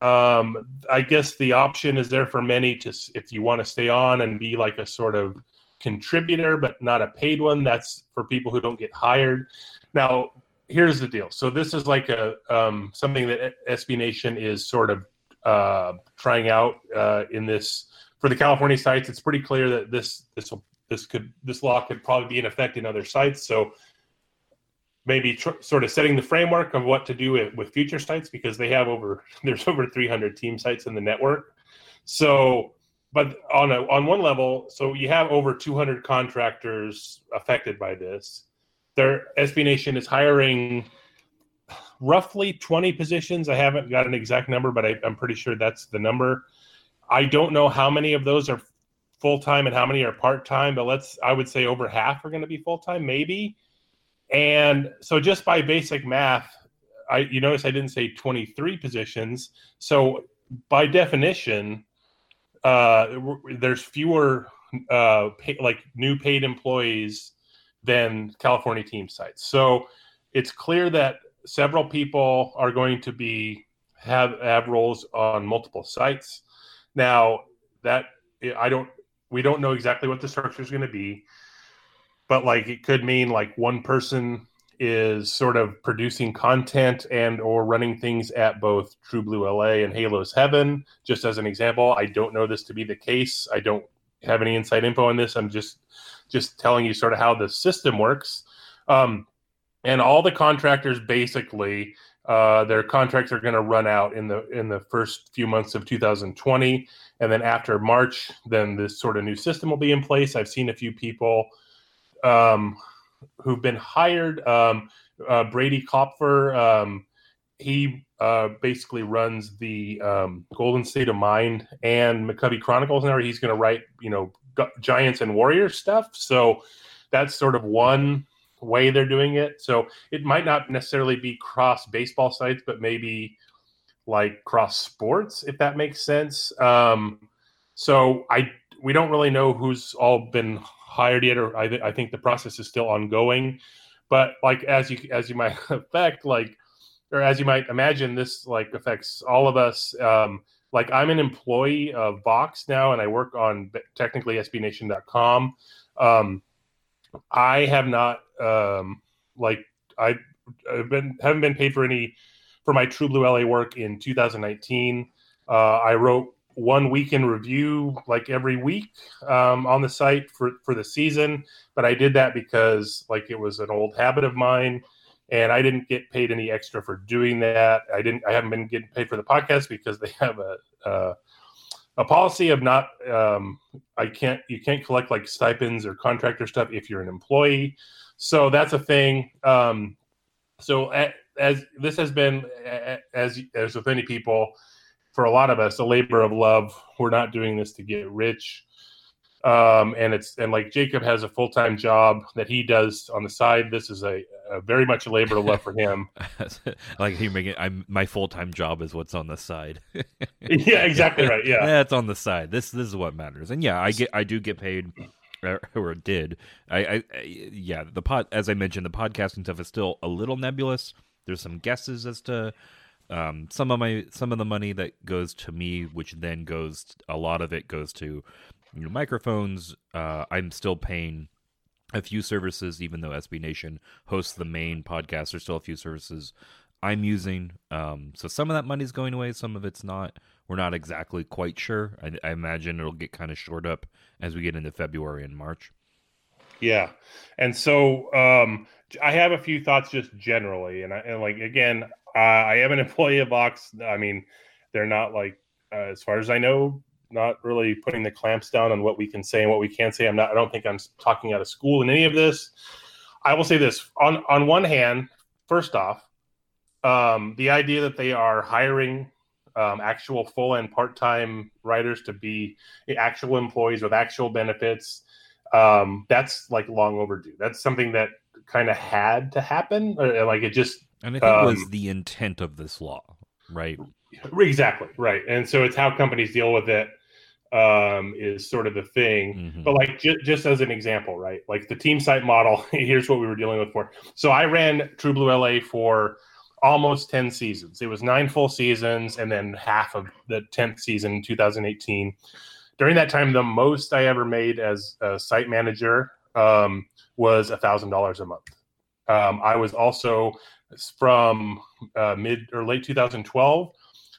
Um, i guess the option is there for many to if you want to stay on and be like a sort of contributor but not a paid one that's for people who don't get hired. Now here's the deal. So this is like a um, something that sb nation is sort of uh, trying out uh, in this for the California sites, it's pretty clear that this this will this could this law could probably be in effect in other sites. So maybe tr- sort of setting the framework of what to do with, with future sites because they have over there's over 300 team sites in the network. So, but on a on one level, so you have over 200 contractors affected by this. Their SB Nation is hiring roughly 20 positions. I haven't got an exact number, but I, I'm pretty sure that's the number. I don't know how many of those are full time and how many are part time, but let's I would say over half are going to be full time, maybe. And so just by basic math, I you notice I didn't say 23 positions. So by definition, uh, there's fewer uh, pay, like new paid employees than California team sites. So it's clear that several people are going to be have have roles on multiple sites. Now that I don't, we don't know exactly what the structure is going to be, but like it could mean like one person is sort of producing content and or running things at both True Blue LA and Halo's Heaven. Just as an example, I don't know this to be the case. I don't have any inside info on this. I'm just just telling you sort of how the system works. Um, and all the contractors basically uh, their contracts are going to run out in the in the first few months of 2020, and then after March, then this sort of new system will be in place. I've seen a few people um, who've been hired. Um, uh, Brady Klopfer, um, he uh, basically runs the um, Golden State of Mind and McCovey Chronicles. Now he's going to write, you know, Giants and Warriors stuff. So that's sort of one way they're doing it. So it might not necessarily be cross baseball sites, but maybe like cross sports, if that makes sense. Um, so I we don't really know who's all been hired yet, or I, th- I think the process is still ongoing. But like as you as you might affect, like or as you might imagine, this like affects all of us. Um, like I'm an employee of Vox now, and I work on technically SBNation.com. Um, I have not um, like I I've been haven't been paid for any for my True Blue LA work in 2019. Uh, I wrote one week in review like every week um, on the site for for the season, but I did that because like it was an old habit of mine, and I didn't get paid any extra for doing that. I didn't. I haven't been getting paid for the podcast because they have a. Uh, a policy of not um, i can't you can't collect like stipends or contractor stuff if you're an employee. So that's a thing. Um, so as this has been as as with many people for a lot of us a labor of love. We're not doing this to get rich. Um, and it's and like jacob has a full-time job that he does on the side. This is a, a very much a labor of love for him. Like he making i'm my full-time job is what's on the side. Yeah exactly right yeah. That's on the side. This this is what matters. And yeah i get i do get paid or did. I, I, I yeah the pod as i mentioned the podcasting stuff is still a little nebulous. There's some guesses as to um, some of my some of the money that goes to me, which then goes a lot of it goes to you know, microphones. Uh, I'm still paying a few services, even though SB Nation hosts the main podcast. There's still a few services I'm using. Um, so some of that money's going away, some of it's not. We're not exactly quite sure. I, I imagine it'll get kind of short up as we get into February and March. Yeah, and so um, I have a few thoughts just generally, and, I, and like again, uh, I am an employee of Vox. I mean, they're not like, uh, as far as I know, not really putting the clamps down on what we can say and what we can't say. I'm not. I don't think I'm talking out of school in any of this. I will say this on on one hand. First off, um, the idea that they are hiring um, actual full and part time writers to be actual employees with actual benefits, um, that's like long overdue. That's something that kind of had to happen. Or, like it just and I think um, was the intent of this law, right? Exactly right. And so it's how companies deal with it um, is sort of the thing. Mm-hmm. But like j- just as an example, right? Like the team site model. here's what we were dealing with for. So I ran True Blue LA for almost 10 seasons. It was nine full seasons and then half of the 10th season in 2018. During that time, the most I ever made as a site manager um, was $1,000 a month. Um, I was also from uh, mid or late 2012.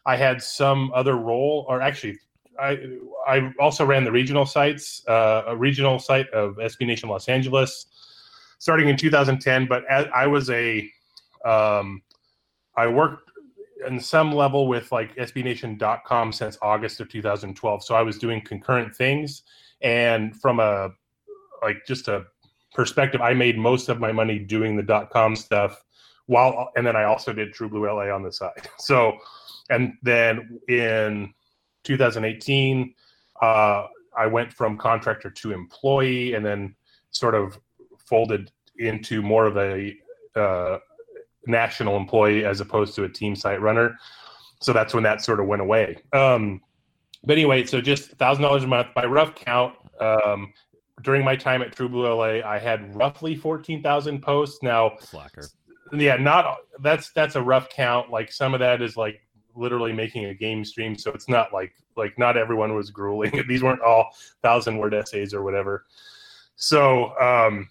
I had some other role, or actually, I I also ran the regional sites, uh, a regional site of SB Nation Los Angeles, starting in 2010. But as, I was a, um, I worked in some level with like SBNation.com since August of 2012. So I was doing concurrent things, and from a like just a perspective, I made most of my money doing the com stuff while and then I also did True Blue LA on the side. So and then in 2018, uh, I went from contractor to employee, and then sort of folded into more of a uh, national employee as opposed to a team site runner. So that's when that sort of went away. Um, but anyway, so just thousand dollars a month by rough count. Um, during my time at True Blue LA, I had roughly fourteen thousand posts. Now, slacker. Yeah, not that's that's a rough count. Like some of that is like literally making a game stream, so it's not like like not everyone was grueling. These weren't all thousand word essays or whatever. So um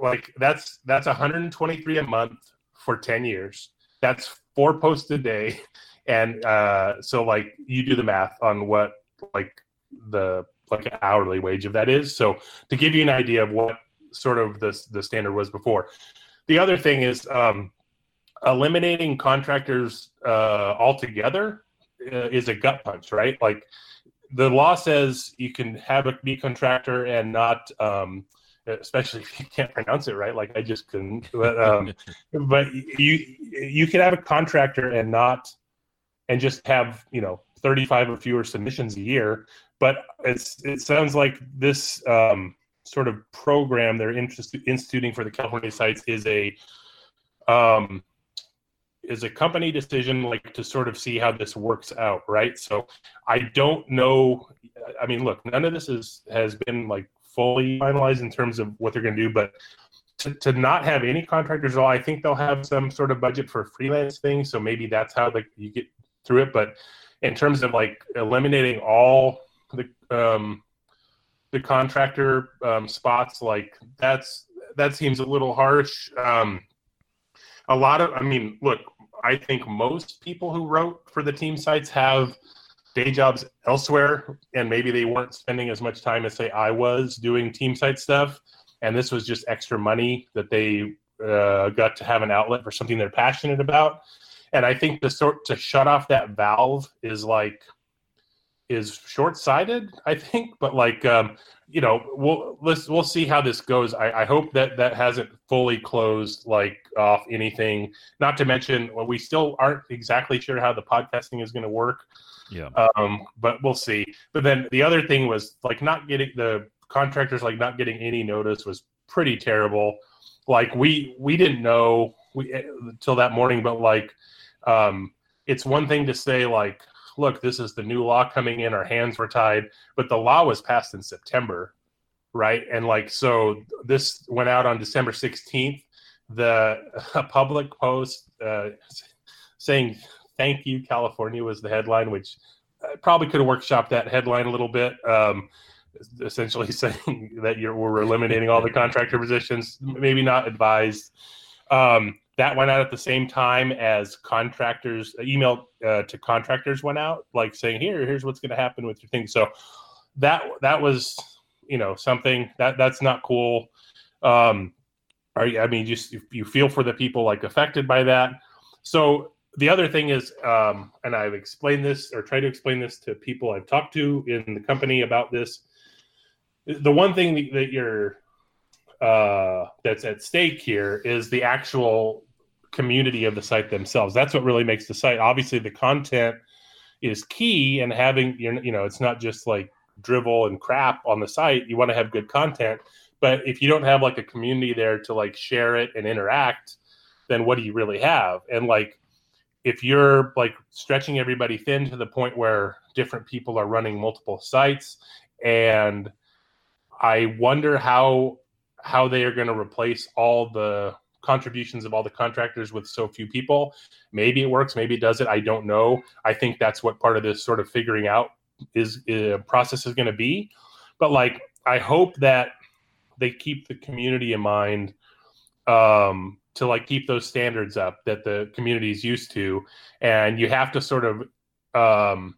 like that's that's 123 a month for 10 years. That's four posts a day. And uh so like you do the math on what like the like hourly wage of that is. So to give you an idea of what sort of the the standard was before. The other thing is um eliminating contractors uh, altogether uh, is a gut punch, right? Like the law says you can have a be contractor and not, um, especially if you can't pronounce it right. Like I just couldn't, but, um, but you you can have a contractor and not, and just have you know 35 or fewer submissions a year. But it's it sounds like this um, sort of program they're instituting for the California sites is a um, is a company decision like to sort of see how this works out right? So i don't know i mean look none of this is has been like fully finalized in terms of what they're going to do but to, to not have any contractors at all i think they'll have some sort of budget for freelance things so maybe that's how like you get through it but in terms of like eliminating all the um the contractor um, spots like that's that seems a little harsh. Um a lot of, I mean, look, I think most people who wrote for the team sites have day jobs elsewhere, and maybe they weren't spending as much time as say I was doing team site stuff, and this was just extra money that they uh, got to have an outlet for something they're passionate about. And I think the sort to shut off that valve is like is short sighted. I think, but like um, you know, we'll let's we'll see how this goes. I, I hope that that hasn't fully closed like off anything. Not to mention, well, we still aren't exactly sure how the podcasting is going to work. Yeah. Um, but we'll see. But then the other thing was like not getting the contractors like not getting any notice was pretty terrible. Like we we didn't know we until that morning, but like um, it's one thing to say like, look, this is the new law coming in, our hands were tied, but the law was passed in September, right? And like so this went out on December 16th. The public post uh, saying thank you california was the headline which I probably could have workshopped that headline a little bit um, essentially saying that you're we're eliminating all the contractor positions maybe not advised um, that went out at the same time as contractors email uh, to contractors went out like saying here here's what's going to happen with your thing. So that that was you know something that that's not cool. Um are you, i mean just you, you feel for the people like affected by that. So the other thing is, um, and I've explained this or tried to explain this to people I've talked to in the company about this. The one thing that you're uh, that's at stake here is the actual community of the site themselves. That's what really makes the site. Obviously, the content is key, and having you know, it's not just like drivel and crap on the site. You want to have good content, but if you don't have like a community there to like share it and interact, then what do you really have? And like if you're like stretching everybody thin to the point where different people are running multiple sites and i wonder how how they are going to replace all the contributions of all the contractors with so few people. Maybe it works maybe it doesn't i don't know. I think that's what part of this sort of figuring out is, is uh, process is going to be. But like i hope that they keep the community in mind um to like keep those standards up that the community is used to. And you have to sort of um,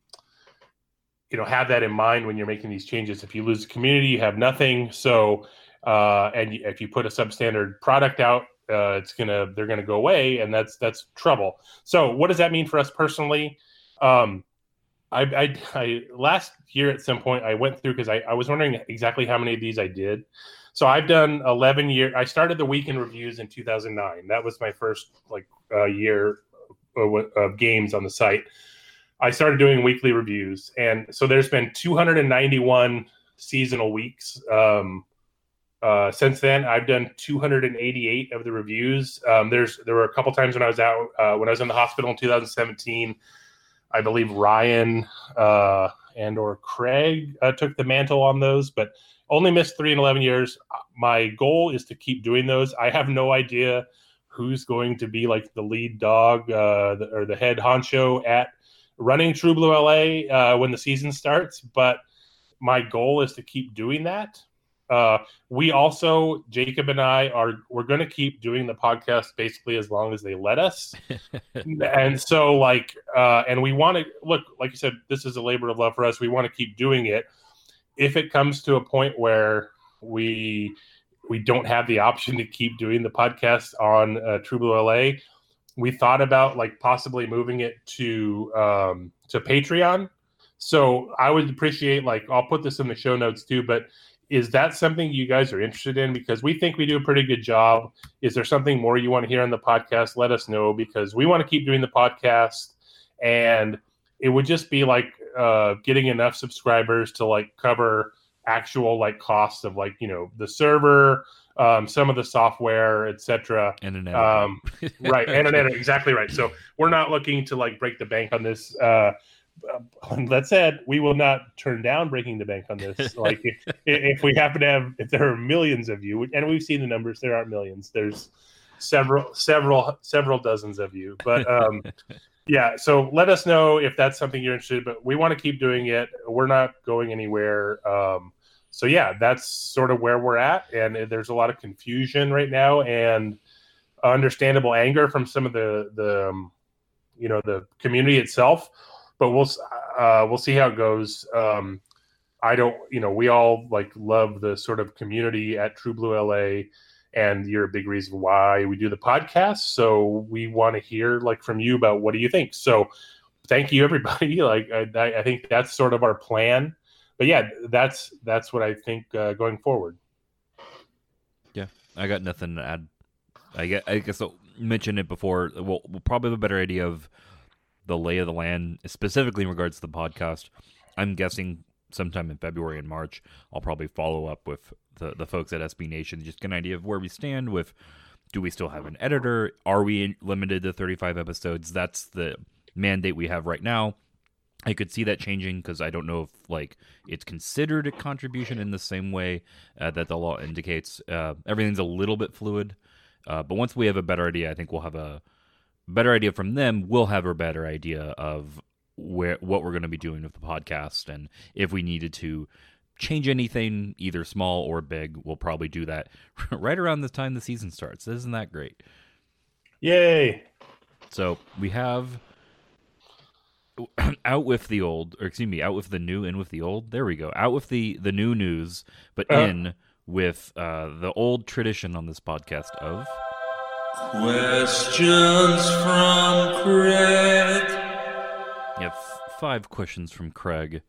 you know have that in mind when you're making these changes. If you lose the community you have nothing. So uh, and if you put a substandard product out uh, it's gonna they're gonna go away and that's that's trouble so what does that mean for us personally um, I, I, I last year at some point I went through because I, I was wondering exactly how many of these I did so I've done 11 years. I started the weekend reviews in 2009. That was my first like uh, year of, of games on the site. I started doing weekly reviews, and so there's been 291 seasonal weeks. Um, uh, since then, I've done 288 of the reviews. Um, there's there were a couple times when I was out uh, when I was in the hospital in 2017. I believe Ryan uh, and or Craig uh, took the mantle on those, but only missed three in 11 years. My goal is to keep doing those. I have no idea who's going to be like the lead dog uh, the, or the head honcho at running True Blue LA uh, when the season starts, but my goal is to keep doing that. Uh, we also, Jacob and I, are we're going to keep doing the podcast basically as long as they let us. and so, like, uh, and we want to look, like you said, this is a labor of love for us. We want to keep doing it if it comes to a point where we we don't have the option to keep doing the podcast on uh, True Blue LA, we thought about like possibly moving it to um, to Patreon. So I would appreciate like I'll put this in the show notes too, but is that something you guys are interested in? Because we think we do a pretty good job. Is there something more you want to hear on the podcast? Let us know because we want to keep doing the podcast and it would just be like uh, getting enough subscribers to like cover actual like costs of like you know the server um, some of the software etc and an um, right and an exactly right so we're not looking to like break the bank on this uh, that said we will not turn down breaking the bank on this. Like if, if we happen to have if there are millions of you and we've seen the numbers there aren't millions. There's several several several dozens of you. But um yeah so let us know if that's something you're interested in but we want to keep doing it. We're not going anywhere. Um, so yeah that's sort of where we're at. And there's a lot of confusion right now and understandable anger from some of the the um, you know the community itself. But we'll uh, we'll see how it goes. Um, I don't, you know, we all like love the sort of community at True Blue LA, and you're a big reason why we do the podcast. So we want to hear like from you about what do you think. So thank you everybody. Like I, I think that's sort of our plan. But yeah, that's that's what I think uh, going forward. Yeah, I got nothing to add. I guess, I guess I'll mention it before. We'll, we'll probably have a better idea of the lay of the land, specifically in regards to the podcast. I'm guessing sometime in February and March, I'll probably follow up with the, the folks at SB Nation, just get an idea of where we stand with do we still have an editor? Are we limited to 35 episodes? That's the mandate we have right now. I could see that changing because I don't know if like it's considered a contribution in the same way uh, that the law indicates. Uh, everything's a little bit fluid, uh, but once we have a better idea, I think we'll have a better idea from them. We'll have a better idea of where what we're going to be doing with the podcast, and if we needed to change anything, either small or big, we'll probably do that right around the time the season starts. Isn't that great? Yay! So we have out with the old, or excuse me, out with the new, in with the old. There we go. Out with the the new news, but Uh. in with uh, the old tradition on this podcast of Questions from Craig. you have five questions from Craig,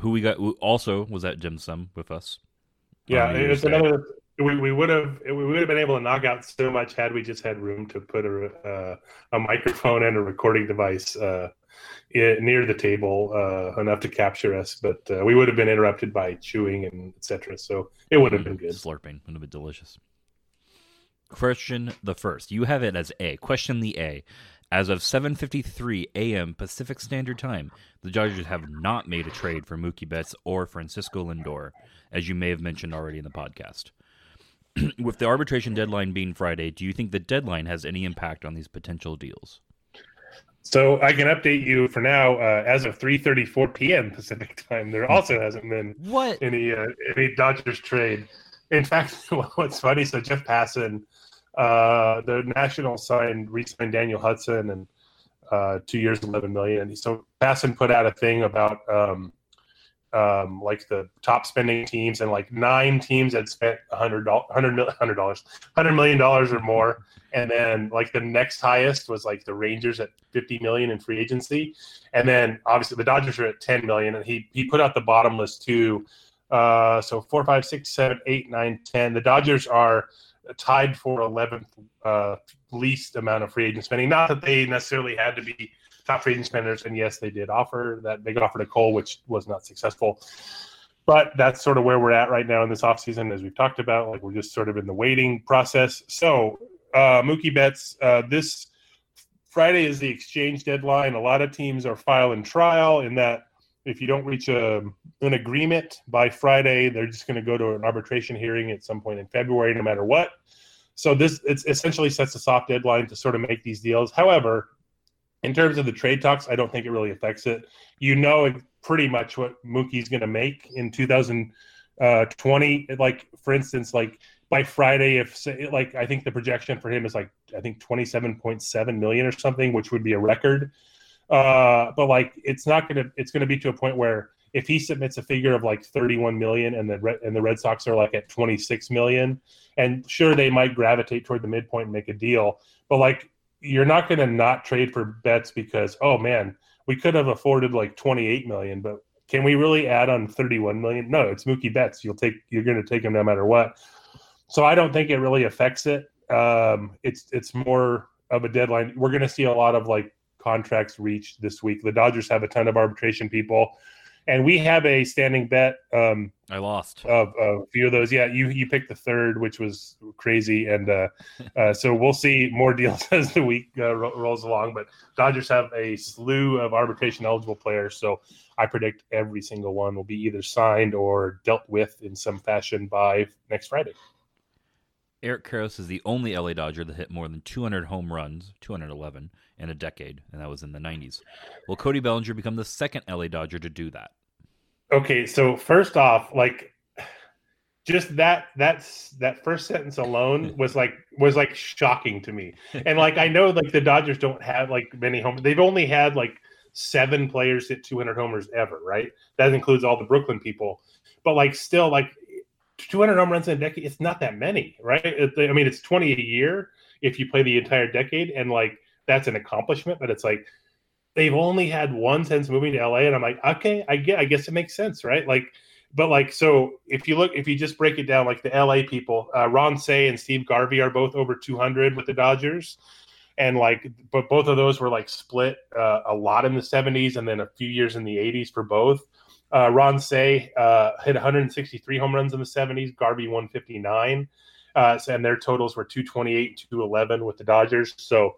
who we got. Who also was at Dim Sum with us. Yeah, on New Year's it's Day. another. We, we would have we would have been able to knock out so much had we just had room to put a uh, a microphone and a recording device uh, i- near the table uh, enough to capture us, but uh, we would have been interrupted by chewing and etc. So it would have been good. Slurping would have been delicious. Question the first. You have it as A. Question the A. As of 7:53 a.m. Pacific Standard Time, the Dodgers have not made a trade for Mookie Betts or Francisco Lindor, as you may have mentioned already in the podcast. With the arbitration deadline being Friday, do you think the deadline has any impact on these potential deals? So I can update you for now. Uh, as of 3:34 p.m. Pacific time, there also hasn't been What? any uh, any Dodgers trade. In fact, what's funny? So Jeff Passan, uh, the National signed re-signed Daniel Hudson and uh, two years, eleven million. So Passan put out a thing about um, um, like the top spending teams, and like nine teams had spent hundred dollars, hundred dollars, hundred million dollars or more, and then like the next highest was like the Rangers at fifty million in free agency, and then obviously the Dodgers are at ten million, and he he put out the bottom list too. Uh, so four, five, six, seven, eight, nine, ten. The Dodgers are tied for eleventh uh, least amount of free agent spending. Not that they necessarily had to be top free agent spenders, and yes, they did offer that big offer to Cole, which was not successful. But that's sort of where we're at right now in this offseason, as we've talked about. Like we're just sort of in the waiting process. So uh, Mookie Betts, uh, this Friday is the exchange deadline. A lot of teams are filing trial in that if you don't reach a, an agreement by Friday, they're just going to go to an arbitration hearing at some point in February, no matter what. So this it's essentially sets a soft deadline to sort of make these deals. However, in terms of the trade talks, I don't think it really affects it. You know pretty much what Mookie's going to make in 2020. Uh, like for instance, like by Friday, if like I think the projection for him is like I think 27.7 million or something, which would be a record. Uh, but like it's not gonna it's gonna be to a point where if he submits a figure of like 31 million and the Red, and the Red Sox are like at 26 million, and sure they might gravitate toward the midpoint and make a deal, but like you're not going to not trade for Betts because oh man we could have afforded like 28 million but can we really add on 31 million? No it's mookie betts. You'll take you're going to take him no matter what. So i don't think it really affects it. Um it's it's more of a deadline. We're going to see a lot of like contracts reached this week the dodgers have a ton of arbitration people and we have a standing bet um I lost. of, of a few of those. Yeah, you you picked the third, which was crazy, and uh, uh, so we'll see more deals as the week uh, ro- rolls along. But Dodgers have a slew of arbitration eligible players, so I predict every single one will be either signed or dealt with in some fashion by next Friday. Eric Karros is the only LA Dodger that hit more than 200 home runs, 211, in a decade, and that was in the 90s. Will Cody Bellinger become the second LA Dodger to do that? Okay, so first off, like just that that's that first sentence alone was like was like shocking to me. And like I know like the Dodgers don't have like many homers. They've only had like seven players hit 200 homers ever, right? That includes all the Brooklyn people. But like still like 200 home runs in a decade, it's not that many, right? I mean, it's 20 a year if you play the entire decade, and like that's an accomplishment. But it's like they've only had one since moving to LA, and I'm like, okay, I get, I guess it makes sense, right? Like, but like, so if you look, if you just break it down, like the LA people, uh, Ron Cey and Steve Garvey are both over 200 with the Dodgers. And like, but both of those were like split uh, a lot in the 70s and then a few years in the 80s for both. Uh, Ron Cey uh, hit 163 home runs in the 70s, Garvey 159. Uh, and their totals were 228 211 with the Dodgers. So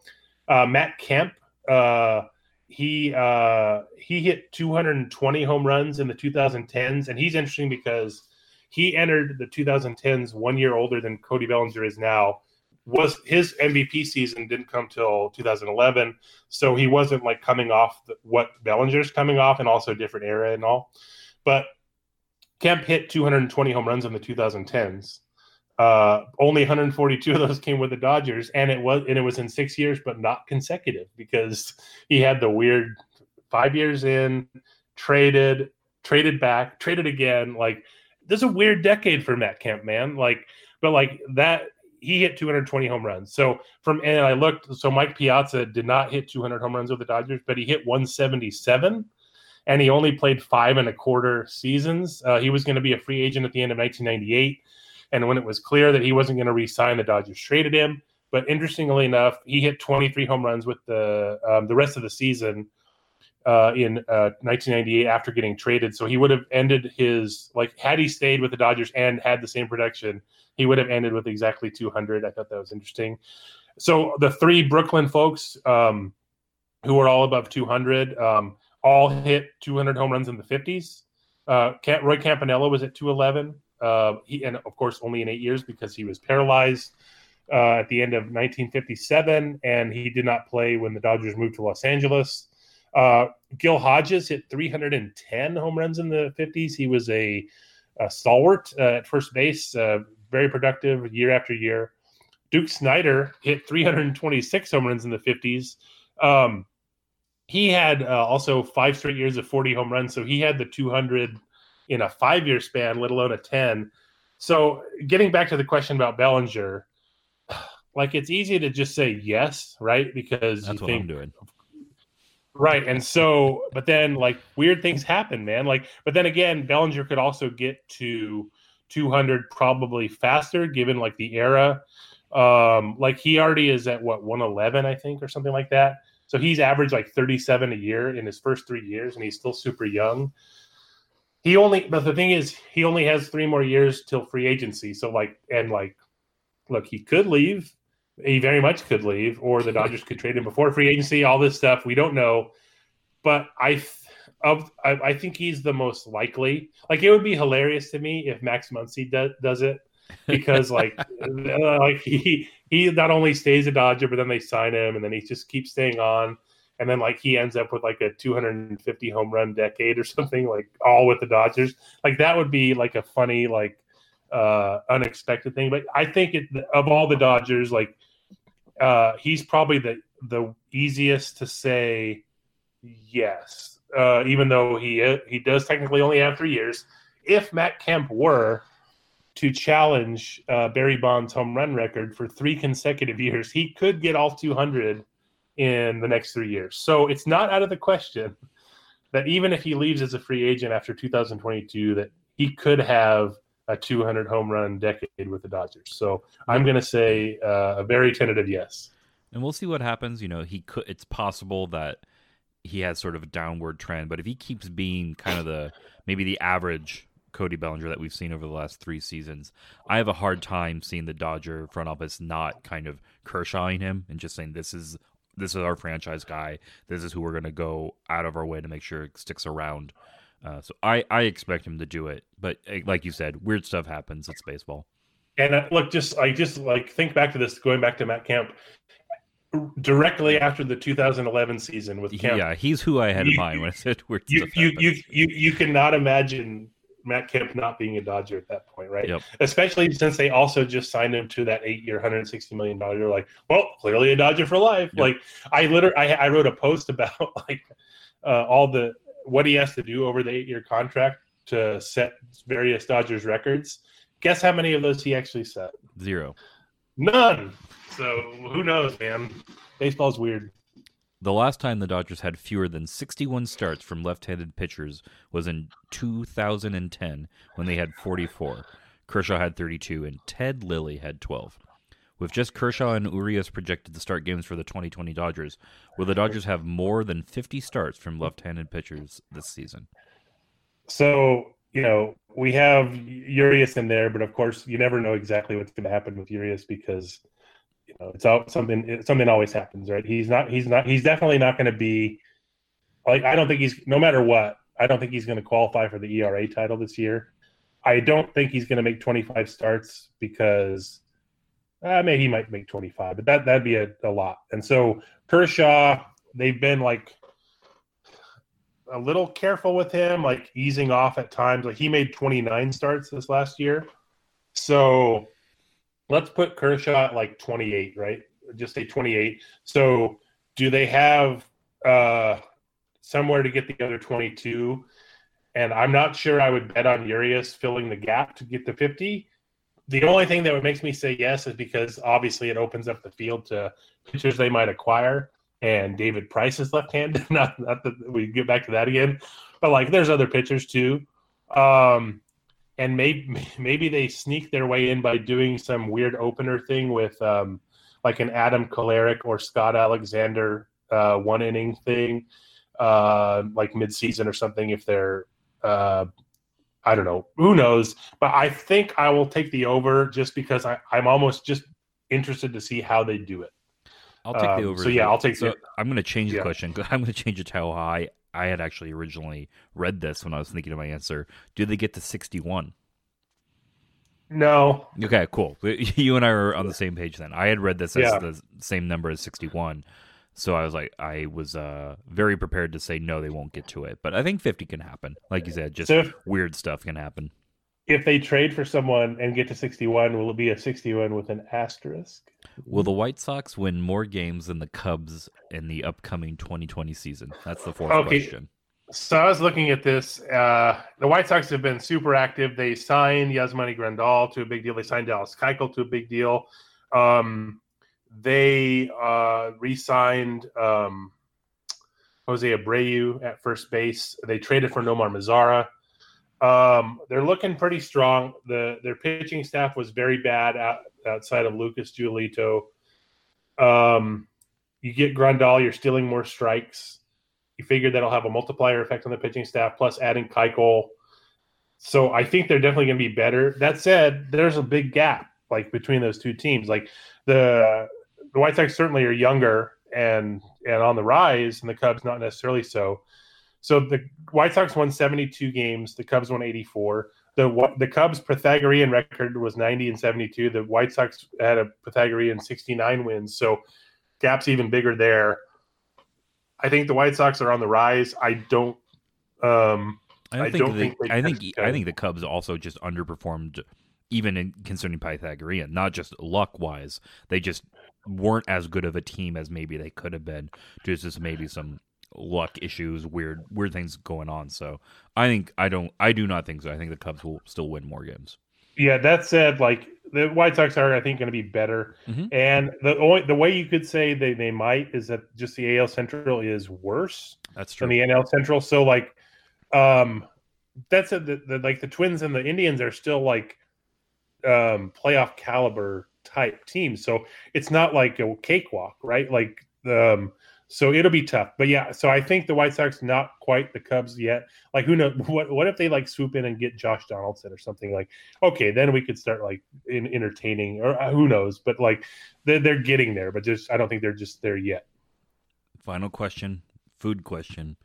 uh, Matt Kemp, uh, he uh, he hit 220 home runs in the 2010s, and he's interesting because he entered the 2010s one year older than Cody Bellinger is now. Was his MVP season didn't come till 2011, so he wasn't like coming off the, what Bellinger's coming off, and also different era and all. But Kemp hit 220 home runs in the 2010s. Uh, only 142 of those came with the Dodgers, and it was and it was in six years, but not consecutive because he had the weird five years in, traded, traded back, traded again. Like there's a weird decade for Matt Kemp, man. Like, but like that, he hit 220 home runs. So from and I looked, so Mike Piazza did not hit 200 home runs with the Dodgers, but he hit 177 and he only played five and a quarter seasons. Uh, he was going to be a free agent at the end of 1998. And when it was clear that he wasn't going to re-sign, the Dodgers traded him. But interestingly enough, he hit 23 home runs with the um, the rest of the season uh, in uh, 1998 after getting traded. So he would have ended his like had he stayed with the Dodgers and had the same production, he would have ended with exactly 200. I thought that was interesting. So the three Brooklyn folks um, who were all above 200 um, all hit 200 home runs in the 50s. Uh, Roy Campanella was at 211. Uh, he and of course only in eight years because he was paralyzed uh, at the end of 1957, and he did not play when the Dodgers moved to Los Angeles. Uh, Gil Hodges hit 310 home runs in the 50s. He was a, a stalwart uh, at first base, uh, very productive year after year. Duke Snider hit 326 home runs in the 50s. Um, he had uh, also five straight years of 40 home runs, so he had the 200 in a five year span, let alone a 10. So, getting back to the question about Bellinger, like it's easy to just say yes, right? Because That's you what think, I'm doing. Right. And so, but then like weird things happen, man. Like, but then again, Bellinger could also get to 200 probably faster given like the era. Um, like he already is at what 111, I think, or something like that. So he's averaged like 37 a year in his first three years, and he's still super young. He only, but the thing is, he only has three more years till free agency. So like, and like, look, he could leave he very much could leave, or the Dodgers could trade him before free agency. All this stuff we don't know, but I of I, I, think he's the most likely. Like it would be hilarious to me if Max Muncy does, does it because like like he he not only stays a Dodger, but then they sign him, and then he just keeps staying on. And then like he ends up with like a 250 home run decade or something like all with the Dodgers. Like that would be like a funny like uh unexpected thing. But I think it, of all the Dodgers, like uh, he's probably the the easiest to say yes, uh, even though he he does technically only have three years. If Matt Kemp were to challenge uh, Barry Bonds' home run record for three consecutive years, he could get all 200 in the next three years. So it's not out of the question that even if he leaves as a free agent after 2022, that he could have a 200 home run decade with the Dodgers. So I'm going to say uh, a very tentative yes. And we'll see what happens. You know, he could. It's possible that he has sort of a downward trend, but if he keeps being kind of the maybe the average Cody Bellinger that we've seen over the last three seasons, I have a hard time seeing the Dodger front office not kind of Kershawing him and just saying this is this is our franchise guy. This is who we're going to go out of our way to make sure it sticks around. Uh, so I, I expect him to do it, but eh, like you said, weird stuff happens. It's baseball. And uh, look, just I just like think back to this, going back to Matt Kemp, directly after the 2011 season with Kemp. Yeah, he's who I had in mind when I said weird you, stuff. You, happens. you, you, you cannot imagine Matt Kemp not being a Dodger at that point, right? Yep. Especially since they also just signed him to that eight-year, hundred sixty million dollar. You're like, well, clearly a Dodger for life. Yep. Like I literally, I, I wrote a post about like uh, all the what he has to do over the eight-year contract to set various Dodgers records. Guess how many of those he actually set? Zero. None. So who knows, man? Baseball's weird. The last time the Dodgers had fewer than 61 starts from left-handed pitchers was in 2010 when they had 44. Kershaw had 32 and Ted Lilly had 12. With just Kershaw and Urias projected to start games for the 2020 Dodgers, will the Dodgers have more than 50 starts from left-handed pitchers this season? So you know we have Urias in there, but of course you never know exactly what's going to happen with Urias because you know it's all something. Something always happens, right? He's not. He's not. He's definitely not going to be like. I don't think he's. No matter what, I don't think he's going to qualify for the ERA title this year. I don't think he's going to make 25 starts because uh, maybe he might make 25, but that that'd be a, a lot. And so Kershaw, they've been like a little careful with him, like easing off at times. Like he made 29 starts this last year. So let's put Kershaw at like 28, right? Just say 28. So do they have uh somewhere to get the other 22? And I'm not sure I would bet on Urias filling the gap to get to 50. The only thing that would makes me say yes is because obviously it opens up the field to pitchers they might acquire. And David Price is left-handed. Not, not that we get back to that again, but like there's other pitchers too. Um, and maybe maybe they sneak their way in by doing some weird opener thing with um, like an Adam Kolarek or Scott Alexander uh, one inning thing, uh, like midseason or something. If they're uh, I don't know. Who knows? But I think I will take the over just because I, I'm almost just interested to see how they do it. I'll take the Um, over. so yeah. I'll take So the- I'm going to change the Yeah. question. I'm going to change it to how high I had actually originally read this when I was thinking of my answer. Do they get to 61? No, Okay, cool. You and I are on the same page then. I had read this as Yeah. the same number as 61. So I was like, I was uh, very prepared to say no, they won't get to it. But I think 50 can happen. Like you said, just So if- weird stuff can happen. if they trade for someone and get to 61, will it be a 61 with an asterisk? Will the White Sox win more games than the Cubs in the upcoming 2020 season? That's the fourth Okay. question. So I was looking at this. Uh, the White Sox have been super active. They signed Yasmani Grandal to a big deal. They signed Dallas Keuchel to a big deal. Um, they uh, re-signed um, Jose Abreu at first base. They traded for Nomar Mazara. Um, they're looking pretty strong. The their pitching staff was very bad out, outside of Lucas Giolito. Um, you get Grandal, you're stealing more strikes. You figure that'll have a multiplier effect on the pitching staff, plus adding Keuchel. So I think they're definitely going to be better. That said, there's a big gap like between those two teams. Like the the White Sox certainly are younger and and on the rise, and the Cubs not necessarily so. So the White Sox won 72 games. The Cubs won 84. The the Cubs Pythagorean record was 90 and 72. The White Sox had a Pythagorean 69 wins. So gap's even bigger there. I think the White Sox are on the rise. I don't. Um, I don't I think don't the, think they I think I think the Cubs also just underperformed, even in concerning Pythagorean, not just luck wise. They just weren't as good of a team as maybe they could have been. Just just maybe some luck issues, weird weird things going on. So I think I don't I do not think so. I think the Cubs will still win more games. yeah, that said, like the White Sox are, I think, going to be better. Mhm. And the only the way you could say they, they might is that just the AL Central is worse That's true. than the NL Central. So like, um, that's a, the, the like the Twins and the Indians are still like um playoff caliber type teams. So it's not like a cakewalk, right? Like um so it'll be tough. But yeah, so I think the White Sox not quite the Cubs yet. Like who knows what what if they like swoop in and get Josh Donaldson or something like okay, then we could start like in, entertaining or uh, who knows, but like they're, they're getting there, but just I don't think they're just there yet. Final question, food question.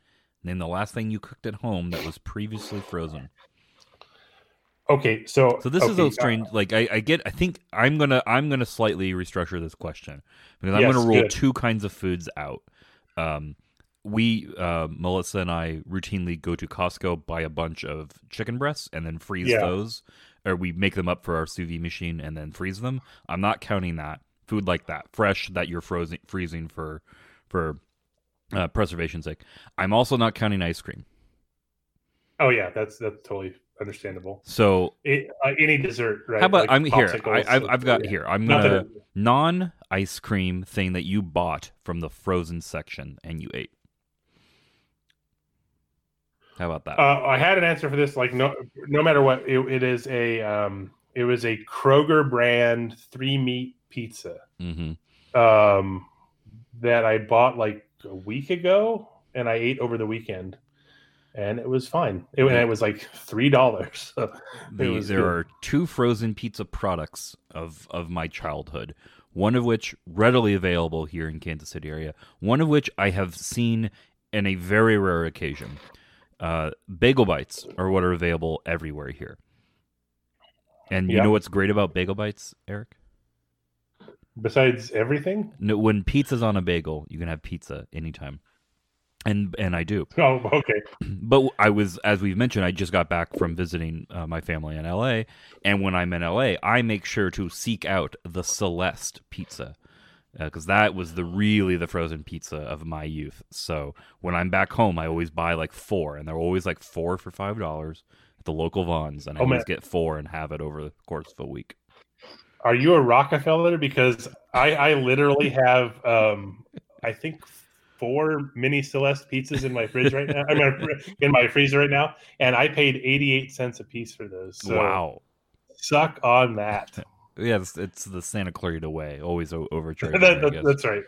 Name the last thing you cooked at home that was previously frozen. Okay, so So this is a strange. Like I, I get. I think I'm gonna. I'm gonna slightly restructure this question because I'm Yes, gonna rule good. two kinds of foods out. Um, we uh, Melissa and I routinely go to Costco, buy a bunch of chicken breasts, and then freeze Yeah. those, or we make them up for our sous vide machine and then freeze them. I'm not counting that food like that, fresh that you're frozen freezing for for uh, preservation's sake. I'm also not counting ice cream. Oh yeah, that's that's totally understandable. So It, uh, any dessert, right? how about Like I'm here? I, I've, I've got yeah. here. I'm gonna non ice cream thing that you bought from the frozen section and you ate. How about that? Uh, I had an answer for this. Like no, no matter what, it, it is a um, it was a Kroger brand three meat pizza hmm um, that I bought like a week ago, and I ate over the weekend, and it was fine. It, and it was like three dollars. So there good. are two frozen pizza products of of my childhood. One of which readily available here in Kansas City area. One of which I have seen in a very rare occasion. Uh, bagel bites are what are available everywhere here. And you Yeah. know what's great about bagel bites, Eric? Besides everything, No, when pizza's on a bagel, you can have pizza anytime, and and I do. oh okay, But I was, as we've mentioned, I just got back from visiting uh, my family in LA, and when I'm in LA, I make sure to seek out the Celeste pizza because that was the really the frozen pizza of my youth. So when I'm back home, I always buy like four, and they're always like four for five dollars at the local Vons, and I Oh, always man. get four and have it over the course of a week. are you a Rockefeller? Because I I literally have um I think four mini Celeste pizzas in my fridge right now. I mean, in my freezer right now, and I paid eighty eight cents a piece for those. So wow. suck on that. Yeah, it's, it's the Santa Clarita way, always overcharging. That- that- that's right.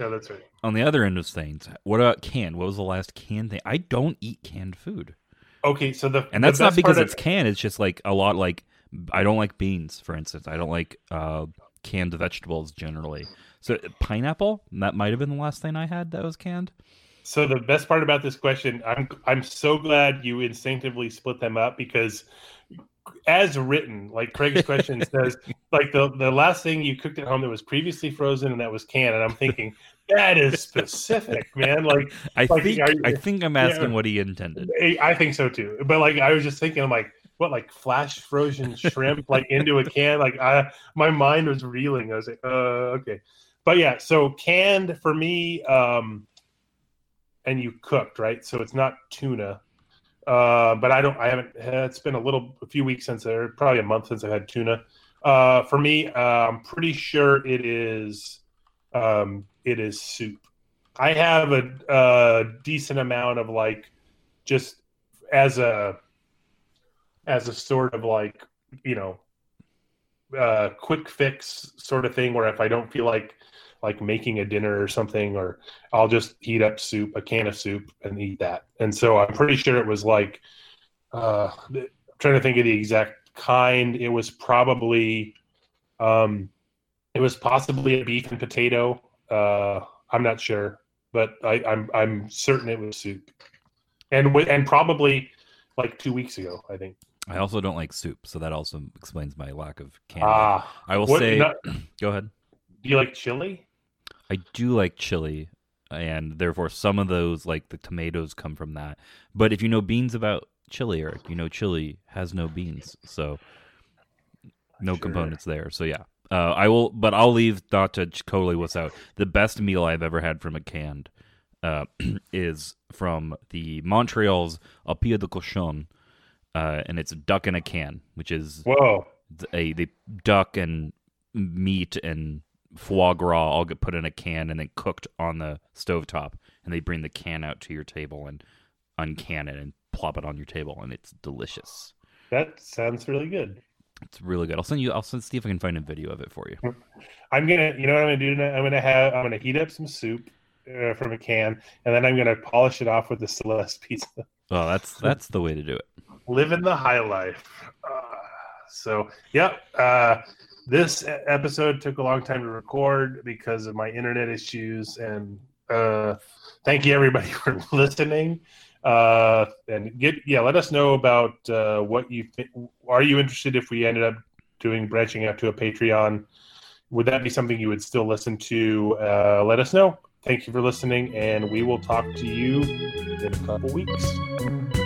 Yeah, that's right. On the other end of things, what about canned? What was the last canned thing? I don't eat canned food. Okay, so the and the that's not because it's of- canned. It's just like a lot like I don't like beans, for instance. I don't like uh, canned vegetables generally. So pineapple that might have been the last thing I had that was canned. So the best part about this question, I'm I'm so glad you instinctively split them up because as written, like Craig's question says, like the the last thing you cooked at home that was previously frozen and that was canned, and I'm thinking that is specific, man. Like I Like, think you- I think I'm asking what he intended. I I think so too. But like I was just thinking, I'm like, what, like flash frozen shrimp, like into a can? Like I, my mind was reeling. I was like, uh, okay. But yeah, so canned for me, um, and you cooked right, so it's not tuna. Uh, but I don't. I haven't. It's been a little, a few weeks since, or probably a month since I had tuna. Uh, for me, uh, I'm pretty sure it is. Um, it is soup. I have a, a decent amount of like, just as a, as a sort of like, you know, uh, quick fix sort of thing. Where if I don't feel like like making a dinner or something, or I'll just heat up soup, a can of soup, and eat that. And so I'm pretty sure it was like, uh, I'm trying to think of the exact kind. It was probably, um, it was possibly a beef and potato. Uh, I'm not sure, but I, I'm I'm certain it was soup, and with and probably like two weeks ago, I think. I also don't like soup, so that also explains my lack of canned. Ah, I will what- say, no- go ahead. do you like chili? I do like chili, and therefore some of those, like the tomatoes, come from that. But if you know beans about chili, Eric, you know chili has no beans, so no Sure. components there. So yeah, uh, I will, but I'll leave to totally what's out. The best meal I've ever had from a canned uh, is from the Montreal's Au Pied de Cochon, uh, and it's duck in a can, which is Whoa, a the duck and meat and foie gras all get put in a can and then cooked on the stovetop and they bring the can out to your table and uncan it and plop it on your table and it's delicious that sounds really good. it's really good i'll send you i'll send, see if i can find a video of it for you I'm gonna, you know what I'm gonna do tonight? I'm gonna have, I'm gonna heat up some soup uh, from a can, and then I'm gonna polish it off with the Celeste pizza. oh that's that's the way to do it living the high life. Uh, so, yep. Uh, this episode took a long time to record because of my internet issues, and uh, thank you everybody for listening. Uh, and get yeah, let us know about uh, what you think. Are you interested if we ended up doing branching out to a Patreon? Would that be something you would still listen to? Uh, let us know. thank you for listening, and we will talk to you in a couple weeks.